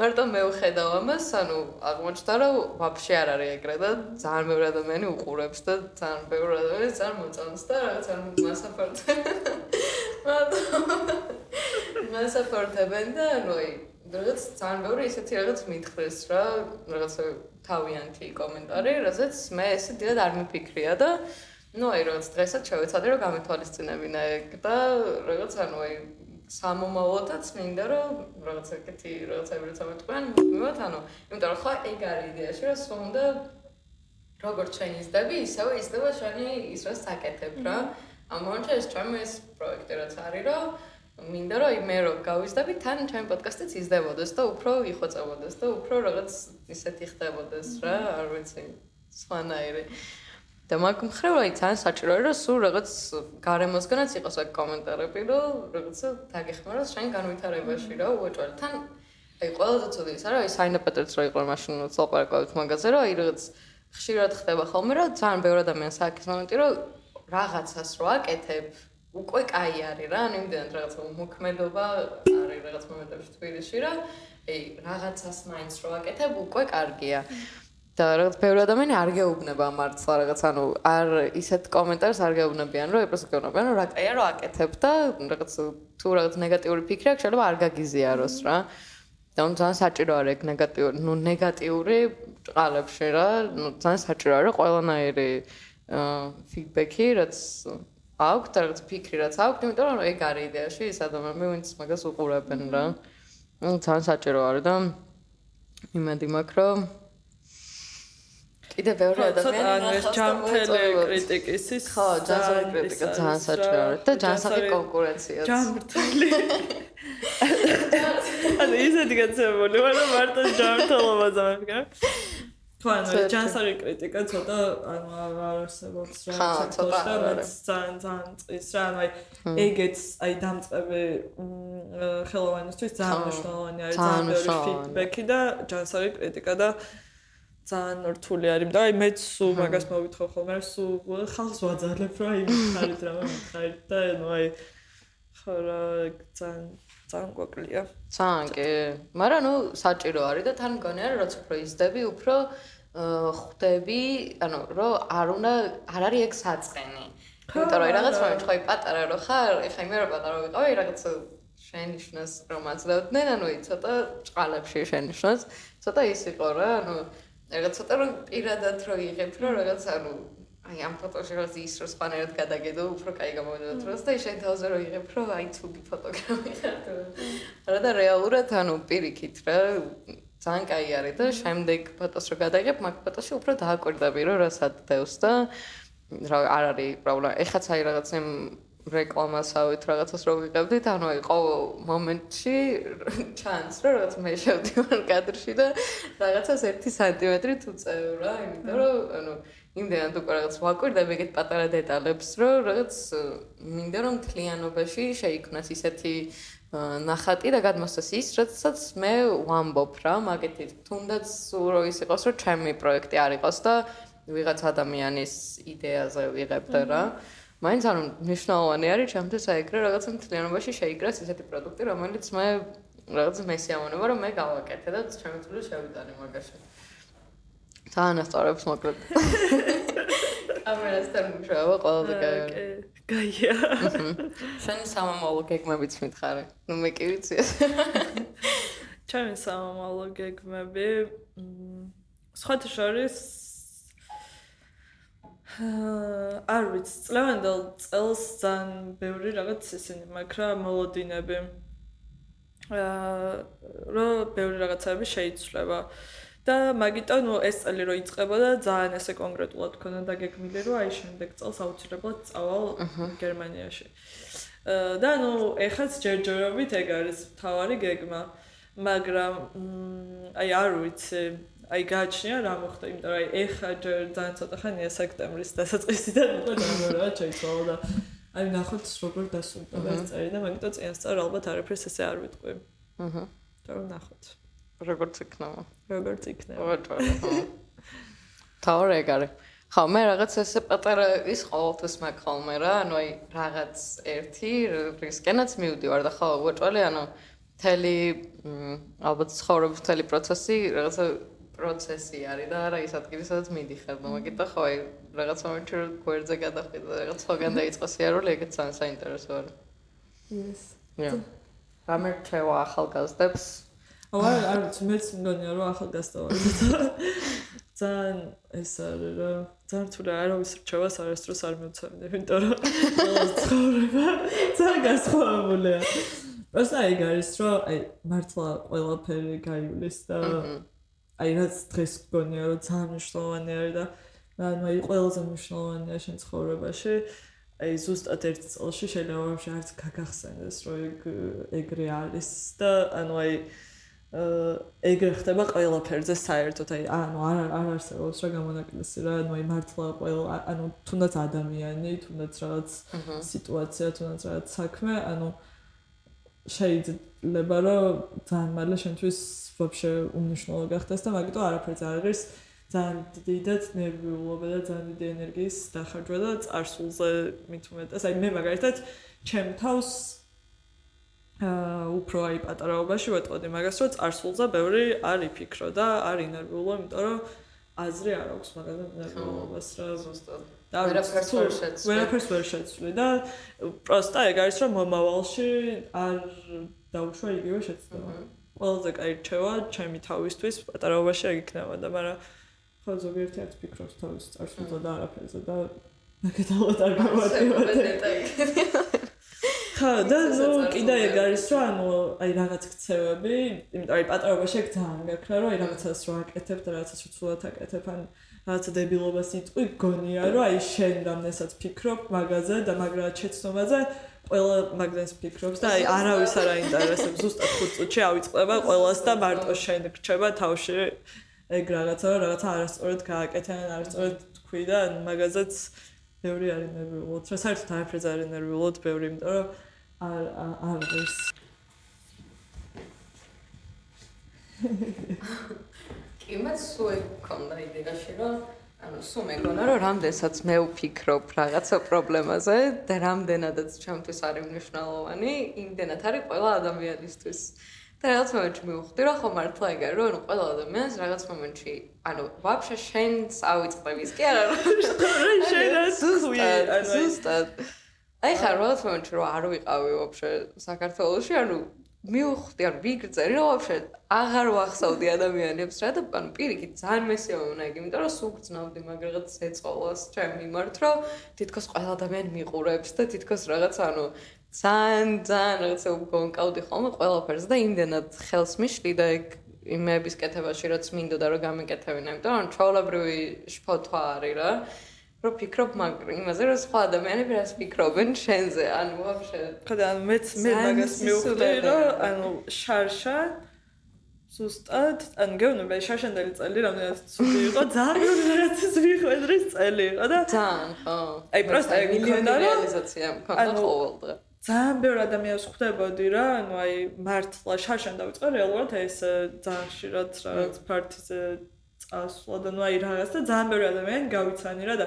მარტო მე ვხედავ ამას ანუ აღმოჩნდა რომ ვაფშე არ არის ეგრე და ძალიან ბევრი ადამიანი უყურებს და ძალიან ბევრი ადამიანი ძალიან მოწონს და რაღაც არ მასაფორტ მასაფორტებენ და ანუ აი რაღაც ძალიან ბევრი ისეთი რაღაც მითხრეს რა რაღაც თავიანთი კომენტარი რასაც მე ესე დიდად არ მიფიქრია და ну აი რაღაც დღესაც შევეცადე რომ გამეთვალისწინებინა ეგ და რაღაც ანუ აი სამომავლოდაც მინდა რომ რაღაც ეგეთი რაღაცები რაც ამეთქვენ მივათ ანუ იმიტომ რომ ხო ეგ არის იდეაში რომ სულ უნდა როგორც ჩვენ ისდები ისევე ისდება ჩვენი ის რაც აკეთებ რა. ამ მომენტში ეს ჩემი ეს პროექტი რაც არის რომ მინდა რომ მე რო გავიზდები თან ჩემ პოდკასტიც იზდებოდეს და უფრო იხოცებოდეს და უფრო რაღაც ისეთი ხდებოდეს რა არ ვიცი სხვანაირი. და მაგ მხრივ აი თან საჭიროა რომ სულ რაღაც გარემოსგანაც იყოს აქ კომენტარები რომ რაღაც დაგეხმაროს შენ განვითარებაში რა უეჭვარ თან აი ყველაზე ცუდი ის არა აი საინაპეტრიც რო იყო მაშინ ცალპარაკავთ მაგაზე რომ აი რაღაც ხშირად ხდება ხოლმე რომ ძალიან ბევრი ადამიანს აქვს მომენტი რომ რაღაცას რო აკეთებ უკვე კაი არის რა, ანუ იმდენად რაღაც მოქმედობა არის რაღაც მომენტებში თბილისში რა. ე რაღაცას მაინც რო აკეთებ, უკვე კარგია. და რაღაც ბევრი ადამიანი არ გეუბნება მართლა რაღაც ანუ არ ისეთ კომენტარს არ გეუბნებიან რომ ეპროს გეუბნებიან რომ რა კაია რო აკეთებ და რაღაც თუ რაღაც ნეგატიური ფიქრი აქვს შეიძლება არ გაგიზიაროს რა. და ძალიან საჭირო არის ეგ ნეგატიური, ნუ ნეგატიური ყალებში რა, ნუ ძალიან საჭირო არის ყველანაირი აა ფიდბექი რაც აქვს რაღაც ფიქრი რაც აქვს, იმიტომ რომ ეგ არის იდეაში ის ადამიანები, ვინც მაგას უყურებენ რა. ნუ თან საჭირო არის და იმედი მაქვს რომ კიდე ბევრი ადამიანი ეს ჯამთელი კრიტიკის ის ხო, ჯანსაღი კრიტიკა ძალიან საჭირო არის და ჯანსაღი კონკურენციაც. ჯამთელი. ანუ ისეთი გაცემული, მაგრამ მარტო ჯამთელობაზე მეკა. თუ ანუ ჯანსარი კრიტიკა ცოტა ანუ არ არსებობს რა ცოტა ძალიან ძალიან წის რა ანუ ეგეც აი დამწყები ხელოვანისთვის ძალიან მნიშვნელოვანი არის ძალიან ბევრი ფიდბექი და ჯანსარი კრიტიკა და ძალიან რთული არის. და აი მეც სულ მაგას მოვითხოვ ხოლმე სულ ხალხს ვაძალებ რა იმ ხარით რა მაგხარით და ანუ აი ხო რა ძალიან ძალიან გვაკლია. ძალიან კი. მაგრამ ნუ საჭირო არის და თან მგონია რომ რაც უფრო იზდები უფრო ხვდები, ანუ რომ არ უნდა არ არის ეგ საწყენი. იმიტომ რომ რაღაც მომენტში ხაი პატარა რო ხარ, ეხა მე რო პატარა ვიყავი, რაღაც შენიშნოს რომ აძლევდნენ, ანუ ცოტა ჭყალებში შენიშნოს, ცოტა ის იყო რა, ანუ რაღაც ცოტა რომ პირადად რო იღებ, რომ რაღაც ანუ აი ამ ფოტოში რო ის რო სპანერად გადაგედო, უფრო кай გამოვიდა დროს და შენ თავზე რო იღებ, რომ აი ცუდი ფოტოგრაფი ხარ თუ. რა და რეალურად ანუ პირიქით რა ძალიან კაი არის და შემდეგ ფოტოს რო გადაიღებ, მაგ ფოტოში უფრო დააკვირდები, რომ რასაც დევს და რა არ არის პრობლემა. ეხაც აი რაღაც იმ რეკლამასავით რაღაცას რო ვიღებდით, ანუ აი ყოველ მომენტში ჩანს, რომ რაღაც მე შევდივარ კადრში და რაღაცას 1 სანტიმეტრი თუ წევ რა, იმიტომ რომ ანუ იმდენად უკვე რაღაც ვაკვირდები ეგეთ პატარა დეტალებს, რომ რაღაც მინდა რომ თლიანობაში შეიქმნას ისეთი ნახატი და გადმოსცეს ის, როდესაც მე ვამბობ რა, მაგეთი თუნდაც რო ის იყოს, რომ ჩემი პროექტი არ იყოს და ვიღაც ადამიანის იდეაზე ვიღებდე რა. მაინც ანუ მნიშვნელოვანი არის ჩემთვის აიგრე რაღაცა მთლიანობაში შეიგრას ესეთი პროდუქტი, რომელიც მე რაღაც მესიამონება რომ მე გავაკეთე და ჩემი წული შევიტანე მაგაში. თან ასწორებს მოკლედ. კამერასთან მუშაობა ყველაზე კაია. გაია. შენი სამომავლო გეგმებიც მითხარე. ნუ მე კი ვიცი. ჩემი სამომავლო გეგმები სხვათა შორის არ ვიცი, წლევანდელ წელს ძალიან ბევრი რაღაც ისინი რა მოლოდინები. აა რო ბევრი რაღაცები შეიცვლება და მაგიტო ნუ ეს წელი რო იწყებოდა ძალიან ესე კონკრეტულად ქონა დაგეგმილი რომ აი შემდეგ წელს აუცილებლად წავალ გერმანიაში. და ნუ ეხაც ჯერჯერობით ეგ არის თავარი გეგმა. მაგრამ აი არ ვიცი აი გააჩნია რა მოხდა, იმიტომ რომ აი ეხა ჯერ ძალიან ცოტა ხანია სექტემბრის დასაწყისიდან უკვე დამორა ჩაიცვალა და აი ნახოთ როგორ დასრულდა ეს წელი და მაგიტო წინასწარ ალბათ არაფერს ესე არ ვიტყვი. აჰა. და ნახოთ. როგორც იქნება. როგორც იქნება. ვაჭარ. თავი ეგ არის. ხო, მე რაღაც ესე პატარა ის ყოველთვის მაგ ხოლმე რა, ანუ აი რაღაც ერთი რისკენაც მივდივარ და ხო, ვაჭარი, ანუ თელი ალბათ ცხოვრების თელი პროცესი რაღაცა პროცესი არის და არა ის ადგილი სადაც მიდიხარ, და მაგიტო ხო, აი რაღაც მომენტში გვერდზე გადახვიდე და რაღაც ხოგან დაიწყო სიარული, ეგეც ძალიან საინტერესო არის. Yes. Ja. გამერჩევა ახალგაზრდებს აუ არ ვიცი მეც მგონია რომ ახალგაზრდა ვარ ძალიან ეს არის რა ძალიან თუ რა არავის რჩევას არასდროს არ მოცემდი იმიტომ რომ ცხოვრება ძალიან გასხოვებულია პროსტა ეგ არის რომ აი მართლა ყველაფერი გაივლის და აი რაც დღეს მგონია რომ ძალიან მნიშვნელოვანი არის და ანუ აი ყველაზე მნიშვნელოვანია შენ ცხოვრებაში აი ზუსტად ერთ წელში შეიძლება ვაფშე არც გაგახსენდეს რომ ეგ ეგრე არის და ანუ აი ეგრე ხდება ყველაფერზე საერთოდ აი ანუ არ არ არსებობს რა გამონაკლისი რა ანუ აი მართლა ყველა ანუ თუნდაც ადამიანი თუნდაც რაღაც სიტუაცია თუნდაც რაღაც საქმე ანუ შეიძლება რომ ძალიან მალე შენთვის ვაფშე უნიშნულო გახდეს და მაგიტო არაფერს არ არის ძალიან დიდად ნერვიულობა და ძალიან დიდი ენერგიის დახარჯვა და წარსულზე მით უმეტეს. აი მე მაგალითად ჩემ თავს უფრო აი პატარაობაში ვეტყოდი მაგას რომ წარსულზე ბევრი არ იფიქრო და არ ინერვიულო, იმიტომ რომ აზრი არ აქვს მაგაზე ნერვიულობას რა ზუსტად. და ვერაფერს ვერ შეცვლი. ვერაფერს ვერ შეცვლი და პროსტა ეგ არის რომ მომავალში არ დაუშვა იგივე შეცდომა. ყველაზე კაი რჩევა ჩემი თავისთვის პატარაობაში ეგ იქნება და მაგრამ ხო ზოგიერთი არც ფიქრობს თავის წარსულზე და არაფერზე და მაგათაოდ არ გამოდიოდა. ხა და ნუ კიდე ეგ არის რომ ანუ აი რაღაც ქცევები, იმიტომ აი პატარობაში ეგ ძალიან გაქრა რომ აი რაღაცას რო აკეთებ და რაღაცას რო ცუდად აკეთებ ან რაღაცა დებილობას იტყვი, გონია რომ აი შენ რამდენსაც ფიქრობ მაგაზე და მაგრა შეცნობაზე ყველა მაგდენს ფიქრობს და აი არავის არ აინტერესებს ზუსტად ხუთ წუთში ავიწყდება ყველას და მარტო შენ გრჩება თავში ეგ რაღაცა რაღაცა არასწორად გააკეთე ან არასწორად თქვი და მაგაზეც ბევრი არის ნერვიულოდ. რა საერთოდ არაფერზე არის ნერვიულოდ ბევრი, იმიტომ რომ არ არ არის კი მე სულ კონდა იდეაში რომ ანუ სულ მეგონა რომ რამდენსაც მე ვფიქრობ რაღაცა პრობლემაზე და რამდენადაც ჩემთვის არის მნიშვნელოვანი, იმდენად არის ყველა ადამიანისთვის. და რაღაც მომენტში მივხვდი რომ ხო მართლა ეგ არის რომ ანუ ყველა ადამიანს რაღაც მომენტში ანუ ვაფშე შენს ავიწყდების კი არა რომ შენს ზუსტად ზუსტად. აი ხარ რაღაც მომენტში რომ არ ვიყავი ვაფშე საქართველოში ანუ მივხვდი ანუ ვიგრძელი რომ ვაფშე აღარ ვახსოვდი ადამიანებს რა და ანუ პირიქით ძალიან მესიამონა ეგ იმიტომ რომ სულ გძნობდი მაგ რაღაც ეწოლას ჩემ მიმართ რომ თითქოს ყველა ადამიანი მიყურებს და თითქოს რაღაც ანუ ძალიან ძალიან რაღაცა გონკავდი ხოლმე ყველაფერს და იმდენად ხელს მიშლი და ეგ იმების კეთებაში რაც მინდოდა რომ გამეკეთებინა, იმიტომ რომ ჩაოლებრივი შფოთვა არის რა. რო ფიქრობ მაგ იმაზე რომ სხვა ადამიანები რას ფიქრობენ შენზე, ანუ ვაფშე. ხო და ანუ მეც მე მაგას მივხვდი რომ ანუ შარშა ზუსტად, ანუ გეუბნები შარშანდელი წელი რამდენად ცუდი იყო, ძალიან რაღაცას მიხვედრის წელი იყო და ძალიან ხო. აი პროსტა ეგ მქონდა რეალიზაცია მქონდა ყოველდღე. ძალიან ბევრი ადამიანს ხვდებოდი რა, ანუ აი მართლა შარშან დავიწყე რეალურად ეს ძალიან ხშირად რაღაც პარტიზე წასვლა და ნუ აი რაღაც და ძალიან ბევრი ადამიანი გავიცანი რა და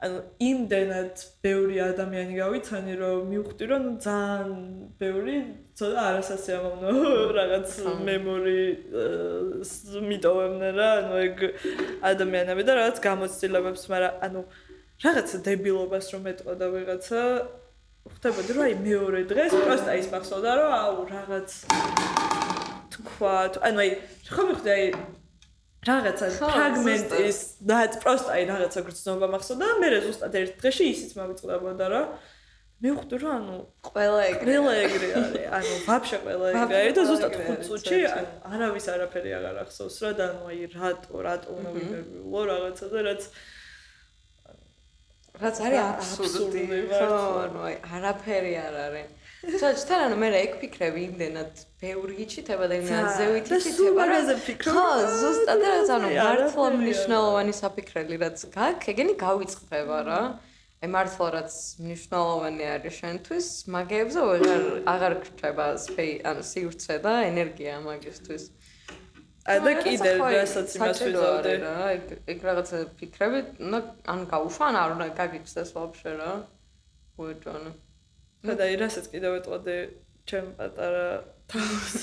ანუ იმდენად ბევრი ადამიანი გავიცანი რომ მივხვდი რომ ძალიან ბევრი ცოტა არასასიამოვნო რაღაც მემორი მიტოვებდნენ რა ანუ ეგ ადამიანები და რაღაც გამოცდილებებს მაგრამ ანუ რაღაც დებილობას რომ ეტყოდა ვიღაცა ხვდებოდი რომ აი მეორე დღეს პროსტა ის მახსოვდა რომ აუ რაღაც თქვა ანუ აი ხომ ხვდი აი რაღაცა ფრაგმენტის და პროსტა აი რაღაცა გრძნობა მახსოვდა და მე ზუსტად ერთ დღეში ისიც მოვიწყდებოდა რა მე ვხვდი რომ ანუ ყველა ეგრე ყველა ეგრე არის ანუ ვაფშე ყველა ეგრე არის და ზუსტად 5 წუთში არავის არაფერი აღარ ახსოვს რა და ანუ აი რატო რატო უნდა ვიგებულო რაღაცა და რაც რაც არის აბსურდი. ხო ანუ არაფერი არ არის. თორე თან ანუ მე რა იქ ფიქრები იმდენად? ბევრი გიჩითება და იმდენად ზევით იცითება რა ხო ზუსტად რაც ანუ მართლა მნიშვნელოვანი საფიქრელი რაც გაქვს ეგენი გავიწყდება რა. აი მართლა რაც მნიშვნელოვანი არის შენთვის, მაგეებზე აღარ აღარ გრჩება სპეი, ანუ სივრცე და ენერგია მაგისთვის. და კიდე რასაც იმას ვიზავდი რა, ეგ რაღაცა ფიქრები, ნუ ან გაუშვა, ან არ უნდა გაგიჩნდეს ვაფშე რა. უეჭვანა. და აი რასაც კიდე ვეტყოდი ჩემ პატარა თავს.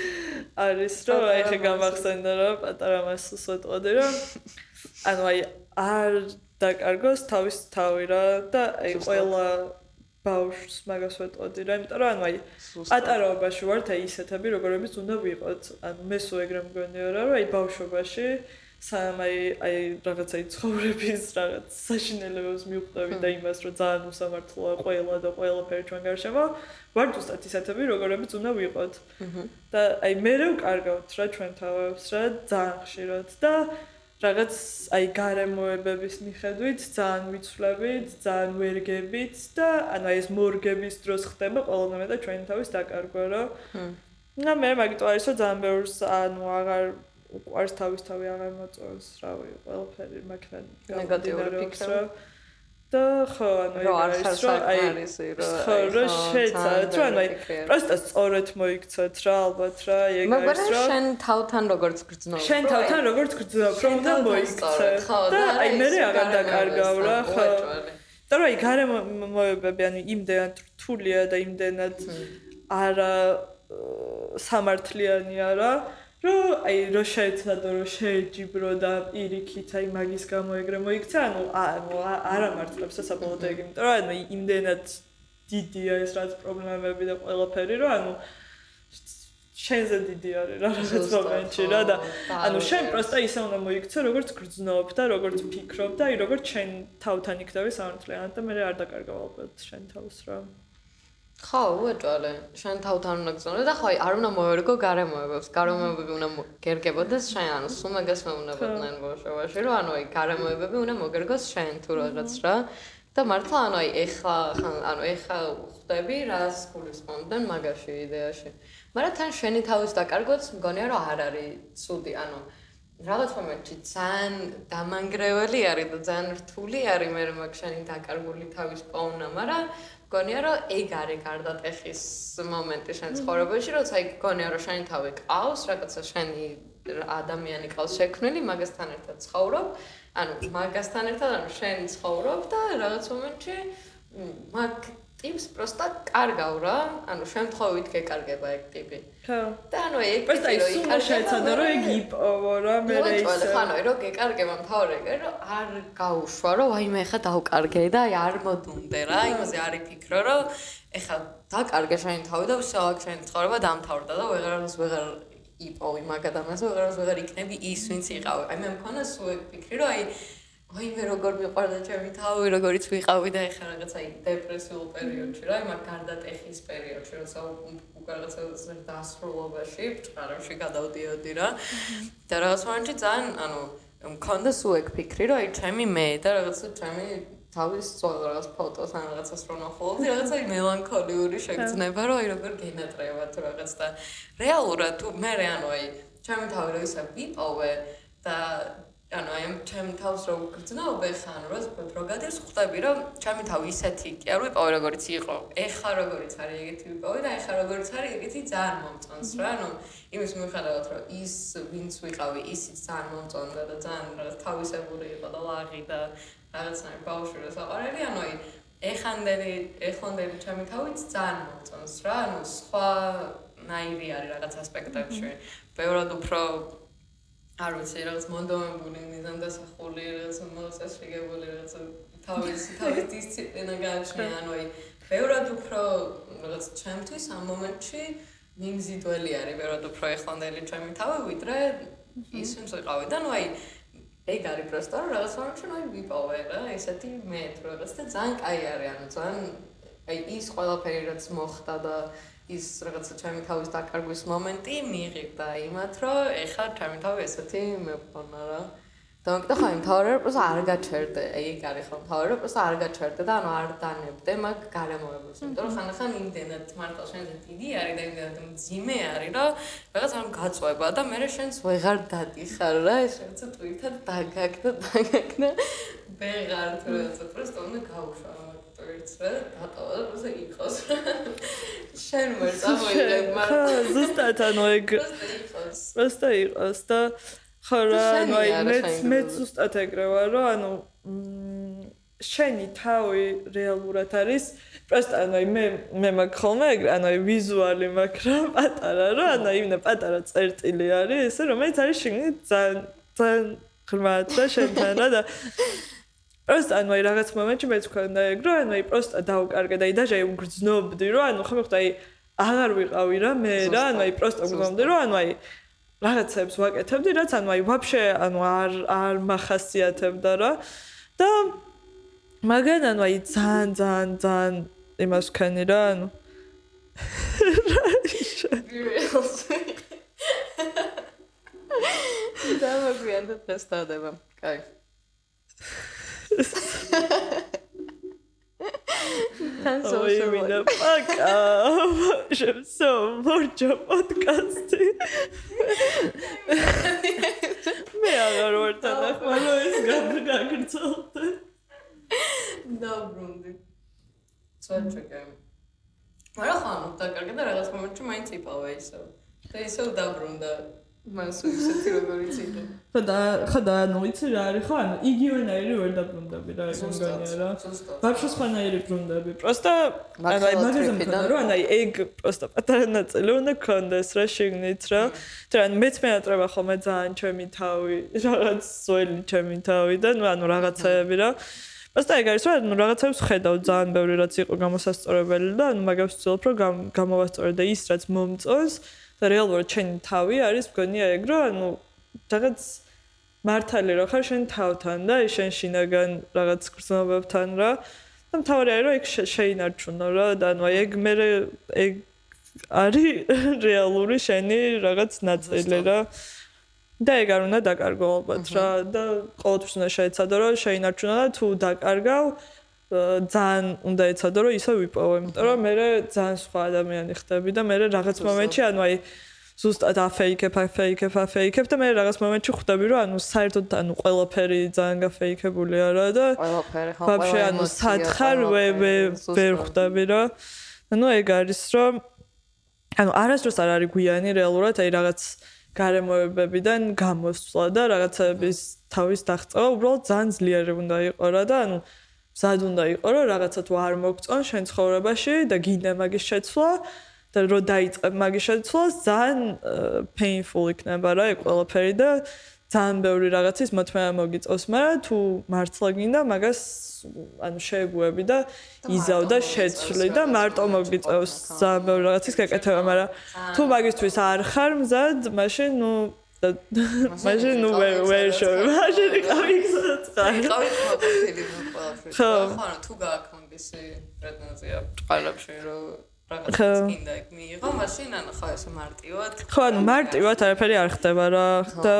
არის რომ აი ხე გამახსენდა რომ პატარა მასს ვეტყოდი რომ ანუ აი არ დაკარგოს თავის თავი რა და აი ყველა ბავშვს მაგას ვეტყოდი რა იმიტომ რომ ანუ აი პატარაობაში ვართ აი ისეთები როგორებიც უნდა ვიყოთ. ანუ მე სულ ეგრე მგონია რა რომ აი ბავშვობაში სამ აი აი რაღაცა ცხოვრების რაღაც საშინელებებს მიუყვები და იმას რომ ძალიან უსამართლოა ყველა და ყველაფერი ჩვენ გარშემო ვართ უბრალოდ ისეთები როგორებიც უნდა ვიყოთ. და აი მე რო ვკარგავთ რა ჩვენ თავებს რა ძალიან ხშირად და რაღაც აი გარემოებების მიხედვით ძალიან ვიცვლებით, ძალიან ვერგებით და ანუ ეს მორგების დროს ხდება ყველანაირ და ჩვენ თავის დაკარგვა რა. და მე მაგიტო არის რომ ძალიან ბევრს ანუ აღარ უყარს თავის თავი აღარ მოწონს, რავი, ყველაფერი მაგთან ნეგატიური ფიქრები. და ხო ანუ არ ხარ აი ხო რო შეცად რა ანუ აი პროსტა სწორად მოიქცეთ რა ალბათ რა ეგ არის რა შენ თავთან როგორც გრძნობ შენ თავთან როგორც გრძნობ რომ და მოიქცეთ და აი მე აღარ დაკარგავ რა ხო და რა გარემოებები ანუ იმდენად რთულია და იმდენად არა სამართლიანია რა რომ აი რო შეეცადო რომ შეეჯიბრო და პირიქით აი მაგის გამო ეგრე მოიქცა ანუ ანუ არა მართლებს საბოლოოდ ეგ იმიტომ რომ ანუ იმდენად დიდია ეს რაც პრობლემები და ყველაფერი რომ ანუ შენზე დიდი არის რა რაღაც მომენტში რა და ანუ შენ პროსტა ისე უნდა მოიქცე როგორც გრძნობ და როგორც ფიქრობ და აი როგორც შენ თავთან იქნები სამართლიანად და მე არ დაკარგავ ალბათ შენ თავს რა ხო, უეჭვალე. შენ თავთან უნდა გწონო და ხო, აი, არ უნდა მოერგო გარემოებებს. გარემოებები უნდა გერგებოდეს შენ, ანუ სუმეგას მეუნებოდნენ ბავშვობაში, რომ ანუ აი, გარემოებები უნდა მოგერგოს შენ თუ რაღაც რა. და მართლა ანუ აი, ეხლა ანუ ეხლა ხვდები რას გულისხმობდნენ მაგაში იდეაში. მაგრამ თან შენი თავის დაკარგოც მგონია რომ არ არის ცუდი, ანუ რაღაც მომენტში ძალიან დამანგრეველი არის და ძალიან რთული არის მე მაგ შენი დაკარგული თავის პოვნა, მაგრამ გონია რომ ეგ არის გარდატეხის მომენტი შენ ცხოვრებაში, როცა იქ გონია რომ შენი თავი ყავს, რაღაცა შენი ადამიანი ყავს შექმნილი, მაგასთან ერთად ცხოვრობ, ანუ მაგასთან ერთად ანუ შენ ცხოვრობ და რაღაც მომენტში მაგ ტიპს პროსტა კარგავ რა, ანუ შემთხვევით გეკარგება ეგ ტიპი. ხო. და ანუ ეგ ტიპი რო იკარგება, რო ეგ იპოვო რა, მე რა ისე. ხო, ანუ რო გეკარგება მთავარი ეგ რომ არ გაუშვა, რომ აი მე ხა დავკარგე და აი არ მოდუნდე რა, იმაზე არ იფიქრო, რომ ეხა დაკარგე შენი თავი და ვსავალ შენი ცხოვრება დამთავრდა და ვეღარას ვეღარ იპოვი მაგ ადამიანს, ვეღარას ვეღარ იქნები ის, ვინც იყავი. აი მე მქონა სულ ეგ ფიქრი, რომ აი აი მე როგორ მიყვარდა ჩემი თავი, როგორიც ვიყავი და ეხლა რაღაცა დეპრესიულ პერიოდში რა, იმარ გარდატეხის პერიოდში, როცა უკვე რაღაცა დასრულობაში, ჭყარებში გადავდიოდი რა. და რაღაც მომენტში ძალიან, ანუ მქონდა სულ ეგ ფიქრი, რომ აი ჩემი მე და რაღაცა ჩემი თავის სწორ რაღაც ფოტოს ან რაღაცას რო ნახულობდი, რაღაცა მელანქოლიური შეგრძნება, რომ აი როგორ გენატრება თუ რაღაც და რეალურად თუ მე რა ანუ აი ჩემი თავი რო ისა ვიპოვე და ანუ აი ჩემ თავს რო გრძნობ ეხა ანუ რო გადას ხვდები რომ ჩემი თავი ისეთი კი არ ვიყავი როგორიც იყო. ეხა როგორიც არის ეგეთი ვიყავი და ეხა როგორიც არის ეგეთი ძალიან მომწონს რა. ანუ იმის მიუხედავად რომ ის ვინც ვიყავი ისიც ძალიან მომწონდა და ძალიან რაღაც თავისებური იყო და ლაღი და რაღაცნაირ ბავშვი რო საყარელი ანუ აი ეხანდელი ეხანდელი ჩემი თავიც ძალიან მომწონს რა. ანუ სხვა ნაირი არის რაღაც ასპექტებში. ბევრად უფრო არ ვიცი რაღაც მონდომებული მიზან დასახული რაღაც მოწესრიგებული რაღაც თავის თავის დისციპლინა გააჩნია. ანუ აი ბევრად უფრო რაღაც ჩემთვის ამ მომენტში მიმზიდველი არის ბევრად უფრო ეხლანდელი ჩემი თავი ვიდრე ის ვინც ვიყავი. და ნუ აი ეგ არის პროსტო რაღაც მომენტში ნუ აი ვიპოვე რა ესეთი მე თუ რაღაც და ძალიან კაი არის ანუ ძალიან აი ის ყველაფერი რაც მოხდა და ის რაღაცა ჩემი თავის დაკარგვის მომენტი მიიღებდა იმათ, რომ ეხლა ჩემი თავი ესეთი მეფონა რა. და მეკდა ხა იმ თავი რა პროსტა არ გაჩერდე. აი ეგ არის ხომ თავი რა პროსტა არ გაჩერდე და ანუ არ დანებდე მაგ გარემოებას. იმიტომ რომ ხანდახან იმდენად მარტო შენზე დიდი არის და იმდენად მძიმე არის, რომ რაღაც არ გაწובה და მე შენს ვეღარ დატიხარ რა, ეს რაღაცა თვითონ დაგაკდა, დაგაკდა. ვეღარ თუ რაღაცა პროსტა უნდა გავუშვა. ერთს რა დატოვა და პროსა იყოს. შენ ვერ წამოიღებ მაგრამ ზუსტად ანუ ეგ. პროსტა იყოს. და ხო რა ანუ აი მეც მეც ზუსტად ეგრე ვარ რომ ანუ შენი თავი რეალურად არის პროსტა ანუ აი მე მე მაგ ხოლმე ეგრე ანუ აი ვიზუალი მაქვს რა პატარა რა ანუ აი მე პატარა წერტილი არის ესე რომელიც არის შენი ძალიან ძალიან ღრმად და შენთან რა და просто ანუ აი რაღაც მომენტში მეც მქონდა ეგ რომ ანუ აი просто დაუკარგე და აი даже აი უგრძნობდი რომ ანუ ხომ ხდა აი აღარ ვიყავი რა მე რა ანუ აი просто გრძნობდი რომ ანუ აი რაღაცებს ვაკეთებდი რაც ანუ აი ვაფშე ანუ არ არ מחასიათებდა რა და მაგან ანუ აი ძალიან ძალიან ძალიან იმას ვქენი რა ანუ და მოგვიანდა დღეს დადება. კაი. თან სოუსოვი. პაკა. შევსო მორჯა პოდკასტი. მე აღარ ვარ თან ახმარო ეს გაგრძელდა. დავბრუნდი. წაჭეკე. მაგრამ ხომ დაკარგე და რაღაც მომენტში მაინც იპავა ისო. და ისო დაბრუნდა. მას ისეთი როგორი ციტა. ხო და ხო და ნუ იცი რა არის ხო ანუ იგივენაირი ვერ დაბრუნდები რა ეგ მგონია რა. ვაფშე სხვანაირი ბრუნდები. პროსტა ანუ აი მაგაზე მქონდა რომ ანუ აი ეგ პროსტა პატარა ნაწილი უნდა კონდეს რა შეგნით რა. თან მეც მეატრება ხოლმე ძალიან ჩემი თავი რაღაც სველი ჩემი თავი და ნუ ანუ რაღაცაები რა. პროსტა ეგ არის რომ რაღაცებს ხედავ ძალიან ბევრი რაც იყო გამოსასწორებელი და ანუ მაგას ვცდილობ რომ გამოვასწორე და ის რაც მომწონს და რეალურად ჩემი თავი არის მგონია ეგ რომ ანუ რაღაც მართალი რო ხარ შენ თავთან და შენ შინაგან რაღაც გრძნობებთან რა. და მთავარი არის რომ ეგ შეინარჩუნო რა და ანუ ეგ მე ეგ არის რეალური შენი რაღაც ნაწილი რა. და ეგ არ უნდა დაკარგო ალბათ რა. და ყოველთვის უნდა შეეცადო რომ შეინარჩუნო და თუ დაკარგავ ძალიან უნდა ეცადო რომ ისე ვიპოვო, იმიტომ რომ მე ძალიან სხვა ადამიანი ხდები და მე რაღაც მომენტში ანუ აი ზუსტად აფეიქებ, აფეიქებ, აფეიქებ და მე რაღაც მომენტში ხვდები რომ ანუ საერთოდ ანუ ყველაფერი ძალიან გაფეიქებულია რა და ყველაფერი ხო ვაფშე ანუ სათხარ ვე ვე ვერ ხვდები რა. ანუ ეგ არის რომ ანუ არასდროს არ არის გვიანი რეალურად აი რაღაც გარემოებებიდან გამოსვლა და რაღაცების თავის დაღწევა უბრალოდ ძალიან ძლიერი უნდა იყოს რა და ანუ მზად უნდა იყო რომ რაღაცა თუ არ მოგწონ შენ ცხოვრებაში და გინდა მაგის შეცვლა და რო დაიწყებ მაგის შეცვლას ძალიან painful იქნება რა ეგ ყველაფერი და ძალიან ბევრი რაღაცის მოთმენა მოგიწევს მაგრამ თუ მართლა გინდა მაგას ანუ შეეგუები და იზავ და შეცვლი და მარტო მოგიწევს ძალიან ბევრი რაღაცის გაკეთება მაგრამ თუ მაგისთვის არ ხარ მზად მაშინ ნუ მაშინ ნუ ვერ ვერ შევი მაშინ იყავი ხარ. იყავი ყოველთვის ყველაფერი ხო. ხო თუ გააქვს მაგისი პრეტენზია ყველაფერში რომ რაღაცა კიდე იქ მიიღო მაშინ ანუ ხო ეს მარტივად. ხო ანუ მარტივად არაფერი არ ხდება რა. და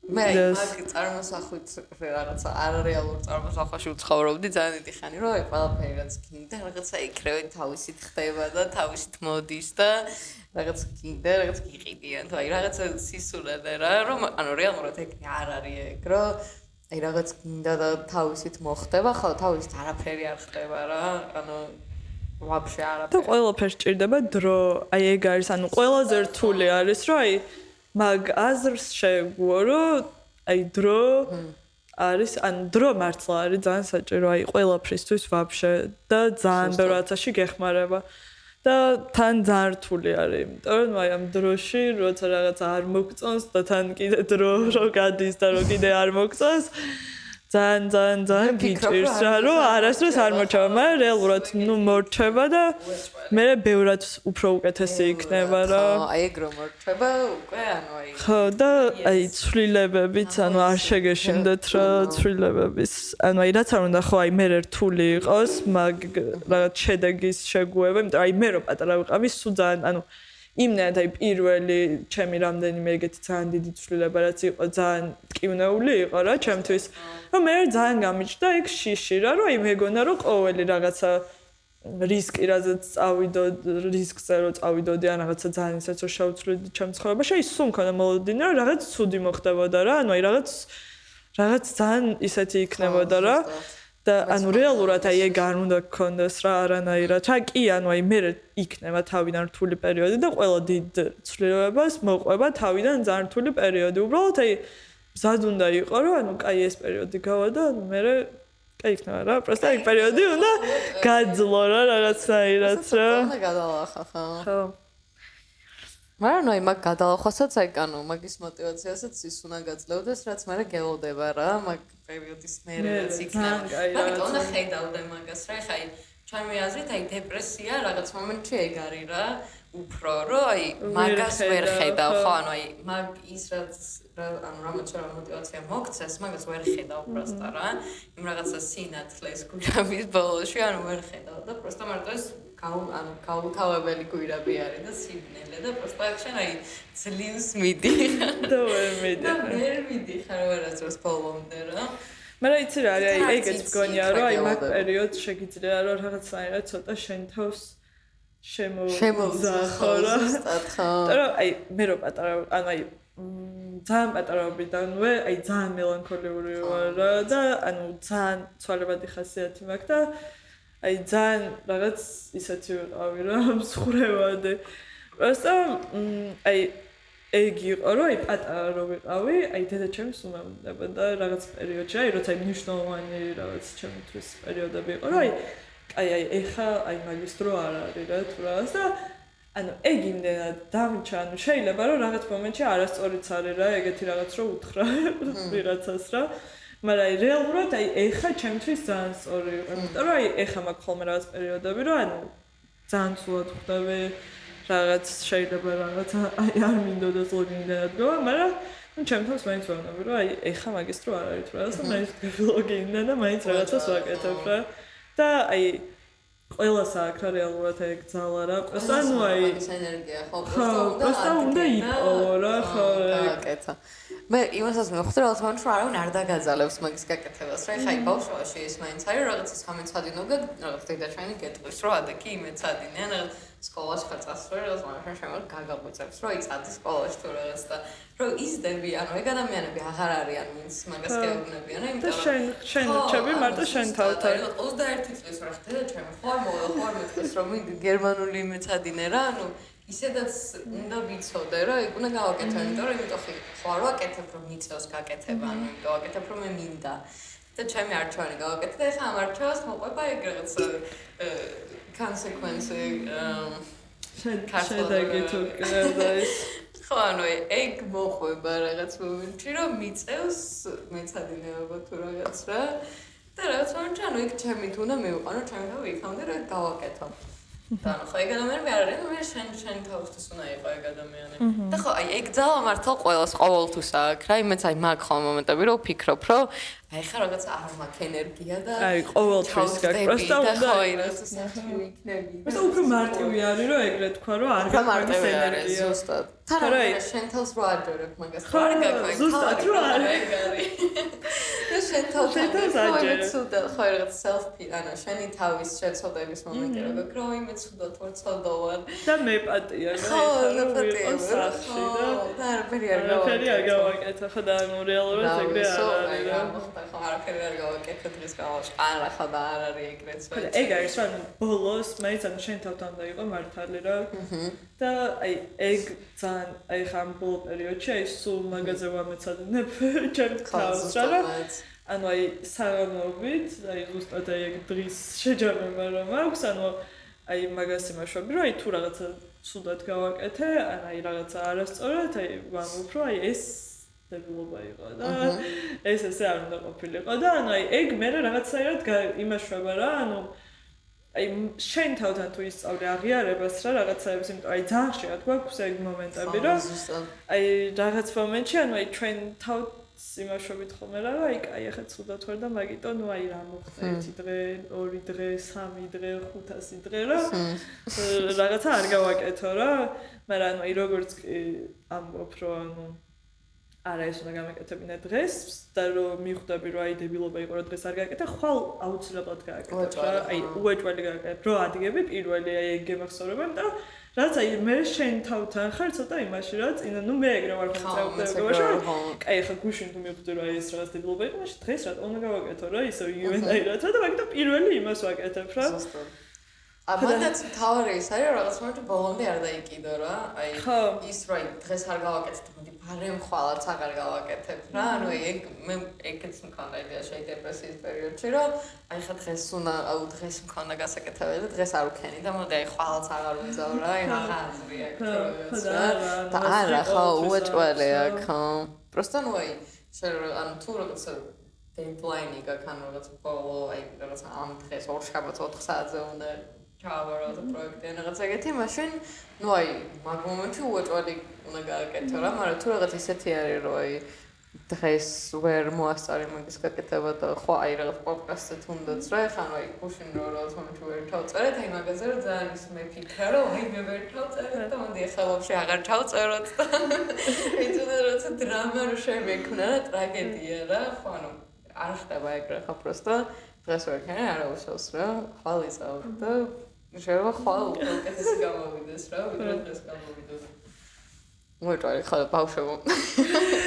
მე მაგ წარმოსახვით რაღაცა არარეალურ წარმოსახვაში ვცხოვრობდი ძალიან დიდი ხანი რომ აი ყველაფერი რაც კიდე რაღაცა იქრევე თავისით ხდება და თავისით მოდის და რაღაც კიდე რაღაც გიყიდიან. თუ აი რაღაცა სისულადე რა რომ ანუ რეალურად ეგ არ არის ეგ რომ აი რაღაც კიდე და თავისით მოხდება ხო თავისით არაფერი არ ხდება რა ანუ ვაფშე არაფერი. და ყველაფერს ჭირდება დრო. აი ეგ არის ანუ ყველაზე რთული არის რომ აი მაგ აზრს შეგუო რომ აი დრო არის ან დრო მართლა არის ძალიან საჭირო აი ყველაფრისთვის ვაფშე და ძალიან ბევრ რაცაში გეხმარება. და თან ძართული არის, იმიტომ რომ აი ამ დროში როცა რაღაც არ მოგწონს და თან კიდე დრო რო გადის და რო კიდე არ მოგწონს ძალიან ძალიან ძალიან გიჭირს რა რომ არასდროს არ მორჩება მაგრამ რეალურად ნუ მორჩება და მე ბევრად უფრო უკეთესი იქნება რა. აი ეგ რომ მორჩება უკვე ანუ აი ხო და აი ცვლილებებიც ანუ არ შეგეშინდეთ რა ცვლილებების ანუ აი რაც არ უნდა ხო აი მე რთული იყოს მაგ რაღაც შედეგის შეგუება იმიტომ აი მე რო პატარა ვიყავი სულ ძალიან ანუ იმნაირად აი პირველი ჩემი რამდენიმე ეგეთი ძალიან დიდი ცვლილება რაც იყო ძალიან ტკივნეული იყო რა ჩემთვის. რომ მე ძალიან გამიჭდა ეგ შიში რა რომ აი მეგონა რომ ყოველი რაღაცა რისკი რაზეც წავიდო რისკზე რომ წავიდოდი ან რაღაცა ძალიან ისეც რომ შევცვლიდი ჩემ ცხოვრებაში აი სულ მქონდა მოლოდინა რომ რაღაც ცუდი მოხდებოდა რა ანუ აი რაღაც რაღაც ძალიან ისეთი იქნებოდა რა და ანუ რეალურად აი ეგ არ უნდა გქონდეს რა არანაირად. რა კი ანუ აი მე იქნება თავიდან რთული პერიოდი და ყველა დიდ ცვლილებებას მოყვება თავიდან ძალიან რთული პერიოდი. უბრალოდ აი ზად უნდა იყო რომ ანუ კაი ეს პერიოდი გავა და მე კაი იქნება რა. პროსტა ეგ პერიოდი უნდა გაძლო რა რაღაცაირად რა. უნდა გადალახა ხო? მაგრამ ნუ მაგ გადალახვასაც აიკანო, მაგის мотиваციასაც ის უნდა გაძლევდეს, რაც მე გელოდება რა, მაგ პერიოდის მერეც იქნება. მაგრამ უნდა ხედავდე მაგას რა, ხაი ჩემი აზრით აი დეპრესია რაღაც მომენტში ეგარი რა, უფრო რომ აი მაგას ვერ ხედავ, ხო, ანუ აი მაგ ის რაც ანუ რამაც რა мотиваცია მოგცეს, მაგას ვერ ხედავ პროსტა რა. იმ რაღაცა სინათლეს გუჟამის ბოლოში, ანუ ვერ ხედავ და პროსტა მარტო ეს ანუ გაუთავებელი გვირაბი არის და სიბნელე და პროსტა აქშენ აი ძლივს მიდი. და ვერ მიდი. და ვერ მიდი ხარ ვერასდროს ბოლომდე რა. მაგრამ იცი რა არის აი ეგეც მგონია რომ აი მაგ პერიოდს შეგიძლია რომ რაღაცაირად ცოტა შენ თავს შემოძახო რა. და აი მე რო პატარა ანუ აი ძალიან პატარაობიდანვე აი ძალიან მელანქოლიური ვარ და ანუ ძალიან ცვალებადი ხასიათი მაქვს და აი ძალიან რაღაც ისეთი ვიყავი რა მსხრევადე. просто აი ეგ იყო რომ აი პატარა რო ვიყავი, აი დედაჩემს უმამდება და რაღაც პერიოდში, აი როცა მნიშვნელოვანი რაღაც ჩემთვის პერიოდები იყო, რომ აი აი აი ეხა აი მაგისტრო არ არის რა თუ რაღაც და ანუ ეგ იმდენად დამჭა, ანუ შეიძლება რომ რაღაც მომენტში არასწორიც არის რა, ეგეთი რაღაც რო უთხრა ვიღაცას რა. მაგრამ აი რეალურად აი ეხა ჩემთვის ძალიან სწორი იყო. იმიტომ რომ აი ეხა მაქვს ხოლმე რაღაც პერიოდები, რომ ანუ ძალიან ცუდად ხვდები რაღაც შეიძლება რაღაც აი არ მინდოდა ზოგინდანად გო, მაგრამ ну ჩემთვის მაინც ვანები რომ აი ეხა მაგისტრო არ არის რა, ასე მაინც ბლოგინდა და მაინც რაღაცას ვაკეთებ რა. და აი ყველას აქვს რა რეალურად ეგ ძალა რა. პროსტა ნუ აი ეს ენერგია ხო პროსტა უნდა იპოვო რა ხო. აკეთა. მე იმასაც მივხვდი რომ თქო რომ არავინ არ დაგაძალებს მაგის გაკეთებას რა ხაი ბავშვობაში ეს მაინც არის რაღაცა სამეცადინო და რაღაც დედაჩანი გეტყვის რომ ადა კი მეცადინე ან რაღაც სკოლაში ხარ წასული რაღაც მაგრამ შემო გაგაგვიწევს რომ იცადი სკოლაში თუ რაღაც და რომ იზდები ანუ ეგ ადამიანები აღარ არიან ვინც მაგას გეუბნებიან იმიტომ რომ შენ შენ ჩები მარტო შენ თავთან 21 წლის რა ხდება ჩემი ხო არ მეთქეს რომ გერმანული მეცადინე რა ანუ ისედაც უნდა ვიცოდე რომ ეგ უნდა გავაკეთო იმიტომ რომ იმიტომ ხო არ ვაკეთებ რომ მიწევს გაკეთება ანუ იმიტომ ვაკეთებ რომ მე მინდა. და ჩემი არჩევანი გავაკეთე და ეხლა ამ არჩევას მოყვება ეგ რაღაც კონსეკვენსი შედეგი თუ კიდე ის ხო ანუ ეგ მოყვება რაღაც მომენტში რომ მიწევს მეცადინეობა თუ რაღაც რა. და რაღაც მომენტში ანუ ეგ ჩემი თუ უნდა მივიყანო ჩემი თავი იქამდე რომ გავაკეთო და ხო ეგ ადამიანები არ არის მე შენ შენ თავისთვის უნდა იყო ეგ ადამიანი. და ხო აი ეგ ძალა მართლა ყოველს ყოველთვის აქვს რა იმეც აი მაგ ხომ მომენტები რომ ვფიქრობ რომ აი ხა რაღაც არ მაქვს ენერგია და აი ყოველთვის გაქვს პროსტა უნდა აი რაღაც საქმე იქნები ეს უფრო მარტივი არის რომ ეგრე თქვა რომ არ გაქვს ენერგია. ზუსტად. თან აი შენ თავს რო აჯერებ მაგას ხო არ გაქვს ზუსტად რო არ არის? და შენ თავს აჯერებ ხო რაღაც self ანუ შენი თავის შეცოდების მომენტი რო გაქვს რომ იმე ცუდად ვარ ცოდოვარ და მე პატია ხო მე პატია სახში და და არ ფერი არ გავაკეთე ფერი არ გავაკეთე ხო და რეალურად ეგრე არ არის რა ხო არაფერი არ გავაკეთე დღეს გავაშ. არა ხო და არ არის ეგრეც ვეც. ეგ არის რა ბოლოს მაინც ან შენ თავთან და იყო მართალი რა. და აი ეგ ძალიან აი ხამ ბოლო პერიოდში აი სულ მაგაზე ვამეცადინებ ჩემ თავს რა. ანუ აი საღამოობით აი ზუსტად აი ეგ დღის შეჯამება რომ აქვს ანუ აი მაგას იმაშვები რომ აი თუ რაღაცა სულად გავაკეთე ან აი რაღაცა არასწორად აი ვამბობ რომ აი ეს დებილობა იყო და ეს ესე არ უნდა ყოფილიყო. და ანუ აი ეგ მე რაღაცაირად იმაშვება რა ანუ აი შენ თავთან თუ ისწავლე აღიარებას რა რაღაცაებს იმიტომ აი ძალიან შეიძლება გვაქვს ეგ მომენტები რომ აი რაღაც მომენტში ანუ აი ჩვენ თავ იმაშვებით ხოლმე რა აი კაი ახლა ცუდად ვარ და მაგიტო ნუ აი რა მოხდა ერთი დღე ორი დღე სამი დღე ხუთასი დღე რა რაღაცა არ გავაკეთო რა მაგრამ ანუ აი როგორც კი ამბობ რომ ანუ არა ეს უნდა გამეკეთებინა დღეს და რომ მიხვდები რომ აი დებილობა იყო რომ დღეს არ გააკეთა ხვალ აუცილებლად გააკეთებ რა აი უეჭველი გააკეთებ რო ადგები პირველი აი ეგ გემახსოვრება და რაც აი მე შენ თავთან ხარ ცოტა იმაში რა წინა ნუ მე ეგრე ვარ მომწევდება აი ახლა გუშინ თუ მიხვდი რომ აი ეს რაღაც დებილობა იყო მაშინ დღეს რა უნდა გავაკეთო რა ისო ივენაირად რა და მაგით პირველი იმას ვაკეთებ რა. ამათაც თავარი ის არის რაღაც მომენტი ბოლომდე არ დაიკიდო რა აი ის რომ დღეს არ გავაკეთე მოდი ბარემ ხვალაც აღარ გავაკეთებ რა ანუ ეგ მე ეგეც მქონდა იდეა შეი დეპრესიის პერიოდში რომ აი ხა დღეს უნდა აუ დღეს მქონდა გასაკეთებელი და დღეს არ უქენი და მოდი აი ხვალაც აღარ უძავ რა აი რა ხაზრი აქვს რა და არა ხო უეჭველი აქ ხო просто ну აი შენ ანუ თუ რაღაც დედლაინი გაქვს ანუ რაღაც ბოლო აი რაღაც ამ დღეს ორ შაბათს 4 საათზე უნდა ჩავარო და პროექტი ან რაღაც ეგეთი, მაშინ ნუ აი მაგ მომენტში უეჭველი უნდა გააკეთო რა, მაგრამ თუ რაღაც ისეთი არის, რომ აი დღეს ვერ მოასწარი მაგის გაკეთება და ხო აი რაღაც პოდკასტზე თუნდაც რა, ხან აი გუშინ რო რაღაც მომენტში ვერ ჩავწერეთ, აი მაგაზე რომ ძალიან ის მეფიქრა, რომ აი მე ვერ ჩავწერეთ და მოდი ახლა ვაფშე აღარ ჩავწეროთ და იცოდა როცა დრამა რო შემეკნა რა, ტრაგედია რა, ხო ანუ არ ხდება ეგრე ხო პროსტო დღეს ვერ ხარ არა უშავს რა, ხალისავ და შეიძლება ხვალ უკეთესი გამოვიდეს რა, ვიდრე დღეს გამოვიდეს. მოიწარი ხალ ბავშვებო.